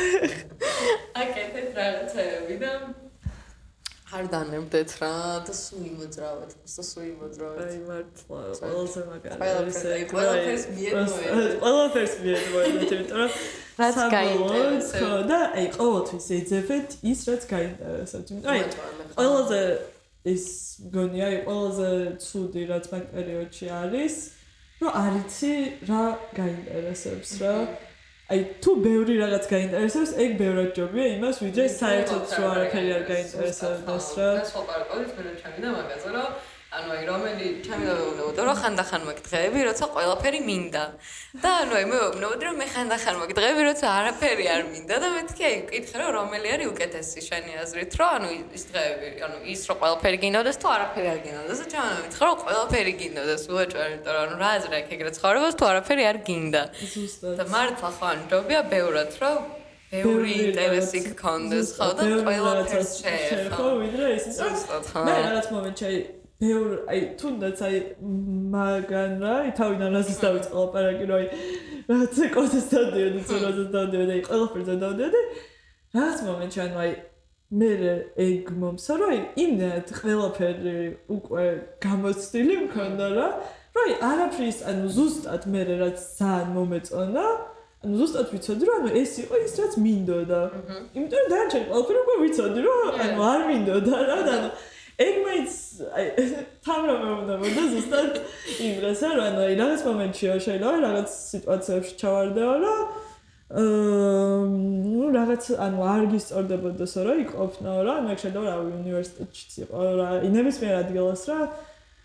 აკეთეთ რაღაცები და არ დანებდეთ რა და სულ იმოძრავეთ, და სულ იმოძრავეთ. აი მართლა, ყველაზე მაგარი ის ეს ყველაფერს მიედმოეთ. ყველაფერს მიედმოეთ, იმიტომ რომ რაც გაინტერესებს და აი ყოველთვის ეძებეთ ის რაც გაინტერესებს. აი ყველაზე ის გონია აი ყველაზე ცუდი რაც მაგ პერიოდში არის რომ არიცი რა გაინტერესებს რა აი თუ ბევრი რაღაც გაინტერესებს ეგ ბევრად ჯობია იმას ვიდრე საერთოდ რო არაფერი არ გაინტერესებს რა ეს ხო პარკოლის მე ჩემი და მაგაზე რომ ანუ აი რომელი ჩემი უნდა რომ ხანდახან მოგდღები, როცა ყველაფერი მინდა. და ანუ აი მე ვნობდი რომ მე ხანდახან მოგდღები, როცა არაფერი არ მინდა და მეთქი აი კითხე რომ რომელი არის უკეთესი შენი აზრით, რომ ანუ ის დღეები, ანუ ის რომ ყველაფერი გინდოდეს თუ არაფერი არ გინდოდეს, და ჩემ მითხრა რომ ყველაფერი გინდოდეს, უეჭვარი, იმიტომ რომ ანუ რა აზრი აქვს ეგრე ცხოვრებას თუ არაფერი არ გინდა. და მართლა ხო ანუ ჯობია ბევრად რომ ბევრი ინტერესი გქონდეს ხო და ყველაფერს შეეხო. ხო, ვიდრე ის. მე რაღაც მომენტში ბევრ აი თუნდაც აი მაგან რა თავიდან რაზეც დავიწყო ლაპარაკი რომ აი რაც ეკოდეს დადიოდი ცურაზე დადიოდი აი ყველაფერზე დადიოდი რაც მომენტში ანუ აი მე ეგ მომსა რომ აი იმდენად ყველაფერი უკვე გამოცდილი მქონდა რა რომ აი არაფრის ანუ ზუსტად მე რაც ძალიან მომეწონა ანუ ზუსტად ვიცოდი რომ ანუ ეს იყო ის რაც მინდოდა. იმიტომ რომ დანარჩენი ყველაფერი უკვე ვიცოდი რომ ანუ არ მინდოდა რა და ანუ ეგ მეც აი თამრა მე უნდა მოდა ზუსტად იმ დღეს რა ანუ აი რაღაც მომენტში შეიძლება რაღაც სიტუაციებში ჩავარდეო რა. ნუ რაღაც ანუ არ გისწორდებოდეს რა იყოფნაო რა. მე შეიძლება რა უნივერსიტეტშიც იყო რა ინების მე ადგილას რა.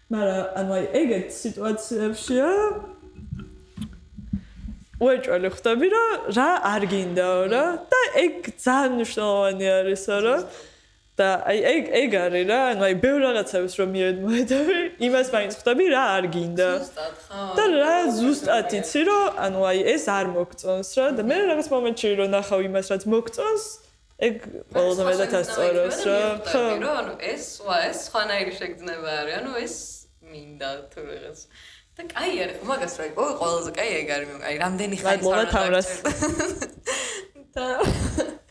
მაგრამ ანუ აი ეგეთ სიტუაციებშია. უეჭველი ხდები რომ რა არ გინდაო რა და ეგ ძალიან მნიშვნელოვანი არისო რა და აი ეგ ეგ არის რა, ანუ აი ბევრ რაღაცებს რომ მიედმოედები, იმას მაინც ხვდები რა არ გინდა. ზუსტად, ხო. და რა ზუსტად იცი რომ ანუ აი ეს არ მოგწონს რა და მე რაღაც მომენტში რომ ნახავ იმას რაც მოგწონს, ეგ ყველაზე მეტად ასწოროს რა. ხო. ანუ ეს ვა ეს ხანაირი შეგძნება არის, ანუ ეს მინდა თუ რაღაც და კაი არის, მაგას რა იყო, ყველაზე კაი ეგ არის, აი რამდენი ხანი სამრას. და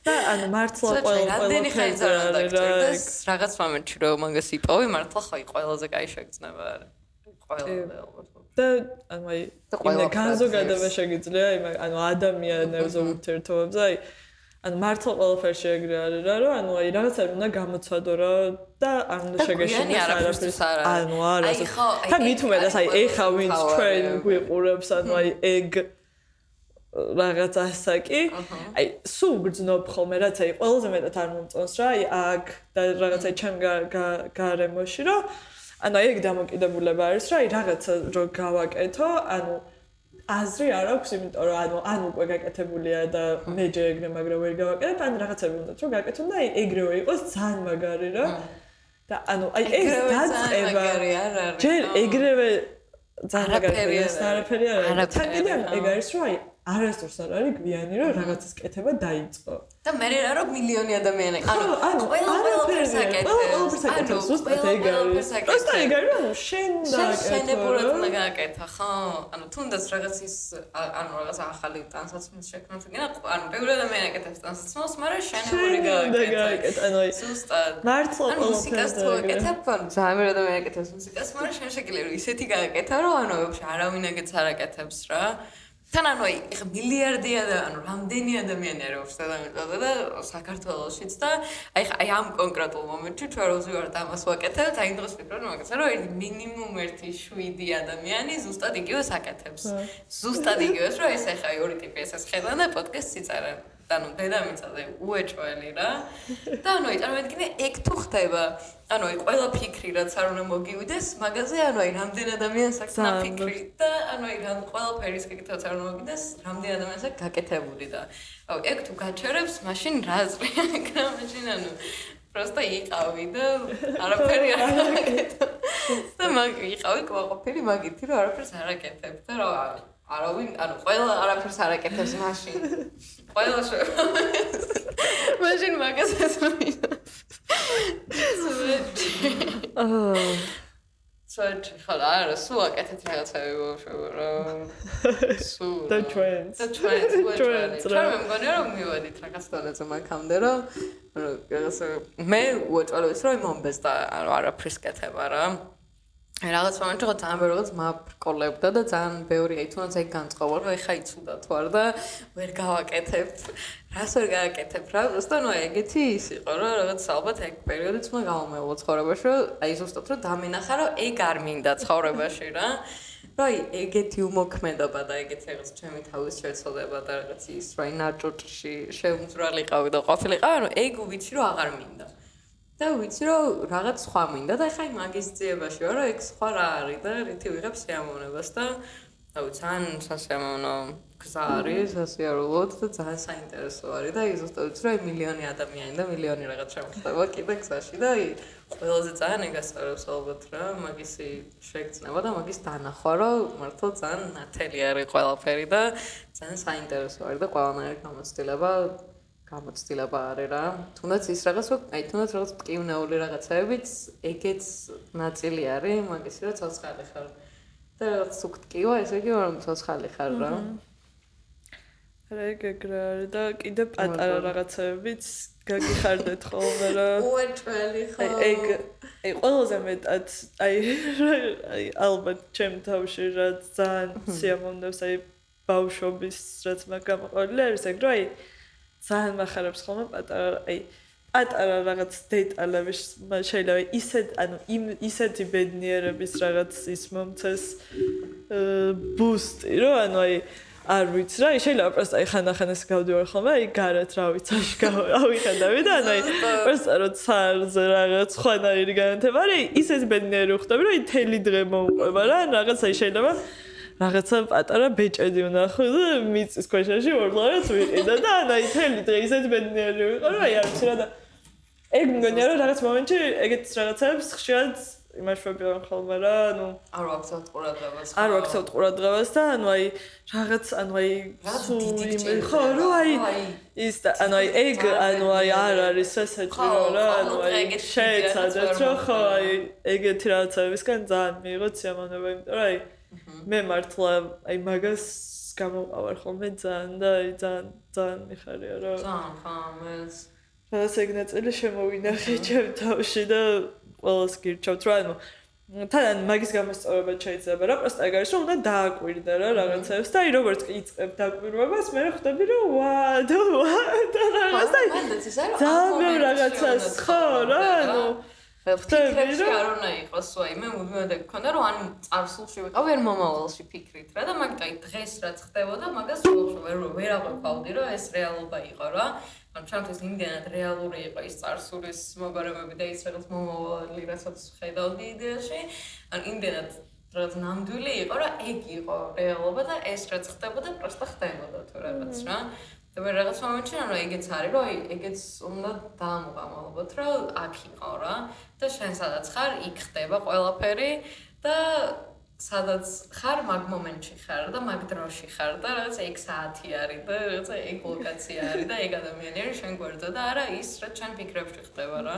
და ან მართლა ყველა ყველა ხერზე რა დაგწერდეს რაღაც მომენტში რომ მაგას იპოვი მართლა ხო ყველაზე კაი შეგრძნება არა. ყველა და ანუ აი იმდა განზოგადება შეგიძლია იმ ანუ ადამიანებზე ურთიერთობებზე აი ანუ მართლა ყველაფერი შეეგრე არის რა რომ ანუ აი რაღაცა უნდა გამოცადო რა და ანუ შეგეშინდეს არაფერს. ანუ არა და მithumedas აი ეხა ვინც ჩვენ გვიყურებს ანუ აი ეგ რაღაც ასაკი. აი, სულ გძნობ ხოლმე რაც აი ყველაზე მეტად არ მომწონს რა, აი აქ და რაღაცა ჩემ გარემოში რომ ანუ აი ეგ დამოკიდებულება არის რა, აი რაღაცა რო გავაკეთო, ანუ აზრი არ აქვს, იმიტომ რომ ანუ ან უკვე გაკეთებულია და მე ჯერ ეგრე მაგრამ ვერ გავაკეთებ, ან რაღაცები უნდა რომ გაკეთო და აი ეგრევე იყოს ძალიან მაგარი რა. და ანუ აი ეს დაწყება ჯერ ეგრევე ძალიან მაგარი ეს არაფერი არ არის. თან კიდე ეგ არის რომ აი არასდროს არ არის გვიანი რომ რაღაცას კეთება დაიწყო. და მე რა რომ მილიონი ადამიანი ანუ ყველა ყველაფერს აკეთებს. ანუ ზუსტად ეგ არის. პროსტა ეგ არის რომ შენ შენებურად უნდა გააკეთო, ხო? ანუ თუნდაც რაღაც ის ანუ რაღაც ახალი ტანსაცმლის შექმნა თუ გინდა, ანუ ბევრი ადამიანი აკეთებს ტანსაცმელს, მაგრამ შენებური გააკეთო. ანუ ზუსტად. მართლა მუსიკას თუ აკეთებ, ანუ ძალიან ადამიანი აკეთებს მუსიკას, მაგრამ შენ შეგიძლია ისეთი გააკეთო, რომ ანუ ვაფშე არავინ ეგეც არ აკეთებს რა. თან ანუ ეხა მილიარდი და ანუ რამდენი ადამიანი არის უშუალოდ ამიტომა და საქართველოსიც და აი აი ამ კონკრეტულ მომენტში ჩვენ როზე ვარ დამას ვაკეთებ, აი დროს ვფიქრობ რომ მაგაცა რომ ერთი მინიმუმ ერთი 7 ადამიანი ზუსტად იგივეს აკეთებს. ზუსტად იგივეს რომ ეს ეხა ორი ტიპი ესეს ხედან და პოდკასტს იწერენ. ანუ დედამიწაზე უეჭველი რა. და ანუ წარმოვიდგინე ეგ თუ ხდება, ანუ აი ყველა ფიქრი რაც არ უნდა მოგივიდეს, მაგაზე ანუ აი რამდენ ადამიანს აქვს ნაფიქრი და ანუ აი რამ ყველა ფერის კითხვაც არ უნდა მოგივიდეს, რამდენ ადამიანს აქვს გაკეთებული და აუ ეგ თუ გაჩერებს, მაშინ რა ზრია ეგრე მაშინ ანუ просто იყავი და არაფერი არ აკეთე. და მაგ იყავი კვაყოფილი მაგითი რომ არაფერს არ აკეთებ და რა არავინ ანუ ყველა არაფერს არ აკეთებს მაშინ. ყველა შე. მაშინ მაგასაც მომიდა. აა სვეჩი ხალა არა სულ აკეთეთ რაღაცები ბავშვებო რა სულ და ტრენდს და ტრენდს ჩვენ მგონია რომ მივედით რაღაც დონეზე მაგამდე რომ რაღაცა მე უეჭვალებს რომ მომბეს და არაფერს კეთება რა რაღაც მომენტში ხო ძალიან ბევრი რაღაც მაბრკოლებდა და ძალიან ბევრი აი თუნდაც აი განწყობა რომ ეხა იცოდა თუ არა და ვერ გავაკეთებ. რას ვერ გააკეთებ რა? უბრალოდ ნუ ეგეთი ის იყო რომ რაღაც ალბათ ეგ პერიოდიც უნდა გამომეულო ცხოვრებაში რომ აი ზუსტად რომ დამენახა რომ ეგ არ მინდა ცხოვრებაში რა. რომ აი ეგეთი უმოქმედობა და ეგეთი რაღაც ჩემი თავის შეცოდება და რაღაც ის რა ინაჭუჭში შემძრალიყავი და ყოფილიყავი ანუ ეგ ვიცი რომ აღარ მინდა და ვიცი რომ რაღაც სხვა მინდა და ხაი მაგის ძიებაში ვარ რომ ეგ სხვა რა არის და რითი ვიღებ სიამოვნებას და აუ ძალიან სასიამოვნო გზა არის სასიარულოდ და ძალიან საინტერესო არის და ის ზუსტად რომ მილიონი ადამიანი და მილიონი რაღაც შემხდება კიდე გზაში და აი ყველაზე ძალიან ეგასწორებს ალბათ რა მაგისი შეგწნება და მაგის დანახვა რომ მართლა ძალიან ნათელი არის ყველაფერი და ძალიან საინტერესო არის და ყველანაირი გამოცდილება გამოცდილება არის რა. თუნდაც ის რაღაც, აი თუნდაც რაღაც პკივნეული რაღაცებიც ეგეც ნაწილი არის, მაგის რა ცოცხალი ხარ. და რაღაც უკტკივა, ესე იგი რომ ცოცხალი ხარ რა. რეგეგრა და კიდე პატარა რაღაცებიც გაგიხარდეთ ხოლმე რა. უეჭველი ხო. აი ეგ აი ყველაზე მეტად აი აი ალბათ ჩემ თავში რა ძალიან სიამოვნებს აი ბავშვობის რაც მაგამყოლი არის ეგ რომ აი ძალიან מחარებს ხოლმე პატარა აი პატარა რაღაც დეტალები შეიძლება ისეთ ანუ იმ ისეთი ბედნიერების რაღაც ის მომცეს ბუსტი რო ანუ აი არ ვიცი რა შეიძლება პროსტა აი ხანახანეს გავდივარ ხოლმე აი გარეთ რა ვიცი აშ გავიხედავი და ანუ აი პროსტა რო ცარზე რაღაც ხვანაირი განათება არის ისეთ ბედნიერი ხდები რომ აი თელი დღე მოუყვება რა რაღაც აი შეიძლება რაღაცა პატარა ბეჭედი ვნახო და მიწის ქვეშაში ორლარაც ვიყიდა და აი თელი დღე ისეთ ბედნიერი ვიყო რომ აი არ ვიცი რა და ეგ მგონია რომ რაღაც მომენტში ეგეთ რაღაცებს ხშირად იმაშვებიან ხოლმე რა ანუ არ ვაქცევთ ყურადღებას არ ვაქცევთ ყურადღებას და ანუ აი რაღაც ანუ აი სულ ხო რო აი ის და ანუ აი ეგ ანუ აი არ არის სასაჭირო რა ანუ აი შეეცადეთ რომ ხო აი ეგეთი რაღაცებისგან ძალიან მიიღოთ სიამოვნება იმიტომ რომ აი მე მართლა აი მაგას გამოვყავარ ხოლმე ძალიან და აი ძალიან ძალიან მიხარია რა. ძალიან ხა მე რაღაც ეგ ნაწილი შემოვინახე ჩემ თავში და ყველას გირჩევთ რა ანუ თან მაგის გამოსწორება შეიძლება რა პროსტა ეგ არის რომ უნდა დააკვირდე რა რაღაცებს და აი როგორც იწყებ დაკვირვებას მე ხვდები რომ ვა და ვა და რაღაცა ძალიან რაღაცას ხო რა ანუ ფიქრებში არ უნდა იყოს, ვაი, მე მუდმივად გქონდა რომ ან წარსულში ვიყავი ან მომავალში ფიქრით რა და მაგით აი დღეს რაც ხდებოდა, მაგას ვერ ვერ აღვევდი რომ ეს რეალობა იყო რა. ან ჩემთვის იმდენად რეალური იყო ის წარსულის მოგარებები და ის რაღაც მომავალი რასაც ხედავდი იდეაში, ან იმდენად რაღაც ნამდვილი იყო რა ეგ იყო რეალობა და ეს რაც ხდებოდა, პროსტა ხდებოდა თუ რაღაც რა. და მე რაღაც მომენტში რა ეგეც არის რომ ეგეც უნდა დაამოყამალობოთ რომ აქ იყო რა. და შენ სადაც ხარ იქ ხდება ყველაფერი. და სადაც ხარ მაგ მომენტში ხარ და მაგ დროში ხარ და რაღაც ეგ საათი არის და რაღაც ეგ ლოკაცია არის და ეგ ადამიანი არის შენ გვერდზე და არა ის რაც შენ ფიქრებში ხდება რა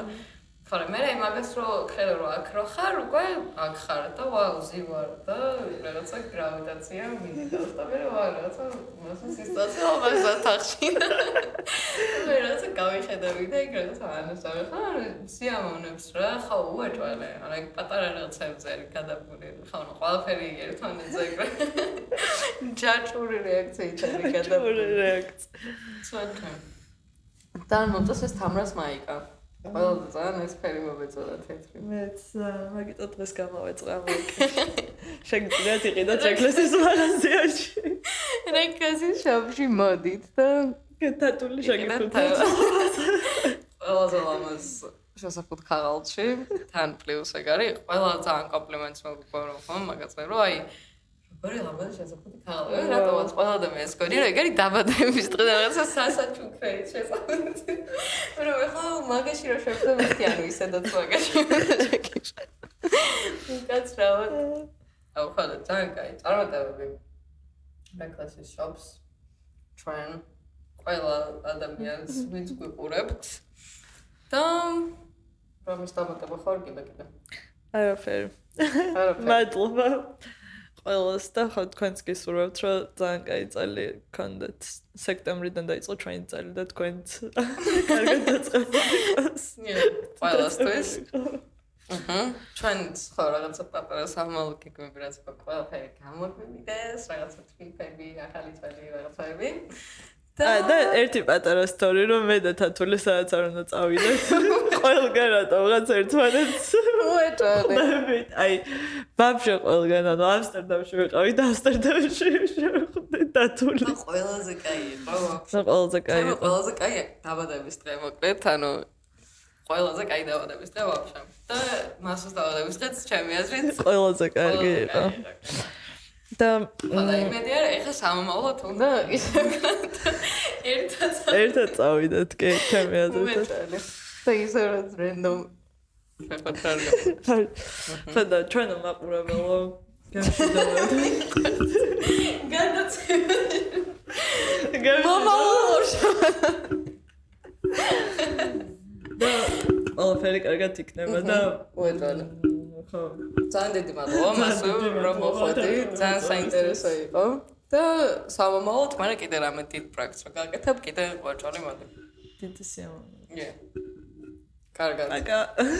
ხოლე მე რა იმაგას რო ხედავ რო აქ რო ხარ უკვე აქ ხარ და ვაუ ზივარ და რაღაცა გრავიტაცია მინიდავს და მე რა რაღაცა მასა სიტუაცია მაგასა თახში მე რაღაცა გავიხედავი და ეგ რაღაცა ანასავე ხარ სიამოვნებს რა ხო უეჭვალე არა ეგ პატარა რაღაცებზე არის გადაბული ხო ნუ ყველაფერი ერთმანეთზე ეგ ჯაჭური რეაქციით არის გადაბული რეაქცია. ცოტა და მოწეს ეს თამრას მაიკა ყველაზე ძალიან ეს ფერი მომეწონა თეთრი. მეც მაგიტო დღეს გამოვეწყა მაიკი. შეგიძლიათ იყიდო ჩეკლესის მაღაზიაში. რეკასის შოპში მოდით და გეთათული შეგიფუთა. ყველაზე ლამაზ შესაძლოა ხაღალში თან პლუს ეგ არის. ყველა ძალიან კომპლიმენტს მოგყვარო ხომ მაგაზე რომ აი ორი ლამაზი შესაძლოა ხაღალში. რატომაც ყველა ადამიანს გონი რომ ეგ არის დაბადების დღე და რაღაცა სასაჩუქრე შესაძლოა. რომ ეხლა მაგაში რო შევხვდე მეთი ანუ ისედაც მაგაში. კაცრავად. აუ ხოდა ძალიან კაი. წარმატებები. ბეკლასის shops train ყველა ადამიანს ვინც გვიყურებთ. და რომის დამატება ხარ კიდე კიდე. არაფერი. არაფერი. მადლობა. ყველას და ხო თქვენს გისურვებთ რომ ძალიან კაი წელი გქონდეთ სექტემბრიდან დაიწყო ჩვენი წელი და თქვენც კარგად დაწყებულიყოს. ყველასთვის. აჰა. ჩვენც ხო რაღაცა პაპარა სამალ გიგები რაც ყველაფერი გამოგვიდეს, რაღაცა ტრიპები, ახალი წელი რაღაცები. და და ერთი პატარა სტორი რომ მე და თათული სადაც არ უნდა წავიდეთ. ყველგან რატომ რაღაც ერთმანეთს უეჭველი. აი ბაბშე ყველგან ანუ ამსტერდამში ვიყავი და ამსტერდამში შევხვდი თათული. და ყველაზე კაი იყო. და ყველაზე კაი იყო. ყველაზე კაი დაბადების დღე მოკლედ ანუ ყველაზე კაი დაბადების დღე ვაფშე. და მასოს დაბადების დღეც ჩემი აზრით ყველაზე კარგი იყო. და ყველა იმედი არა ეხა სამომავლო თუნდა ისე ერთად ერთად წავიდეთ კი ჩემი აზრით. და ისე რაც რენდომ ხოდა ჩვენ მაყურებელო გამშვიდობად გადაცემა მომავალ და ყველაფერი კარგად იქნება და უეჭვალე. ხო. ძალიან დიდი მადლობა მასო რომ მოხვედი. ძალიან საინტერესო იყო. და სამომავლოდ მე კიდე რამე დიდ პროექტს რო გაკეთებ, კიდე უეჭვალე მოდი. დიდი სიამოვნებაა. კი. კარგად. აკა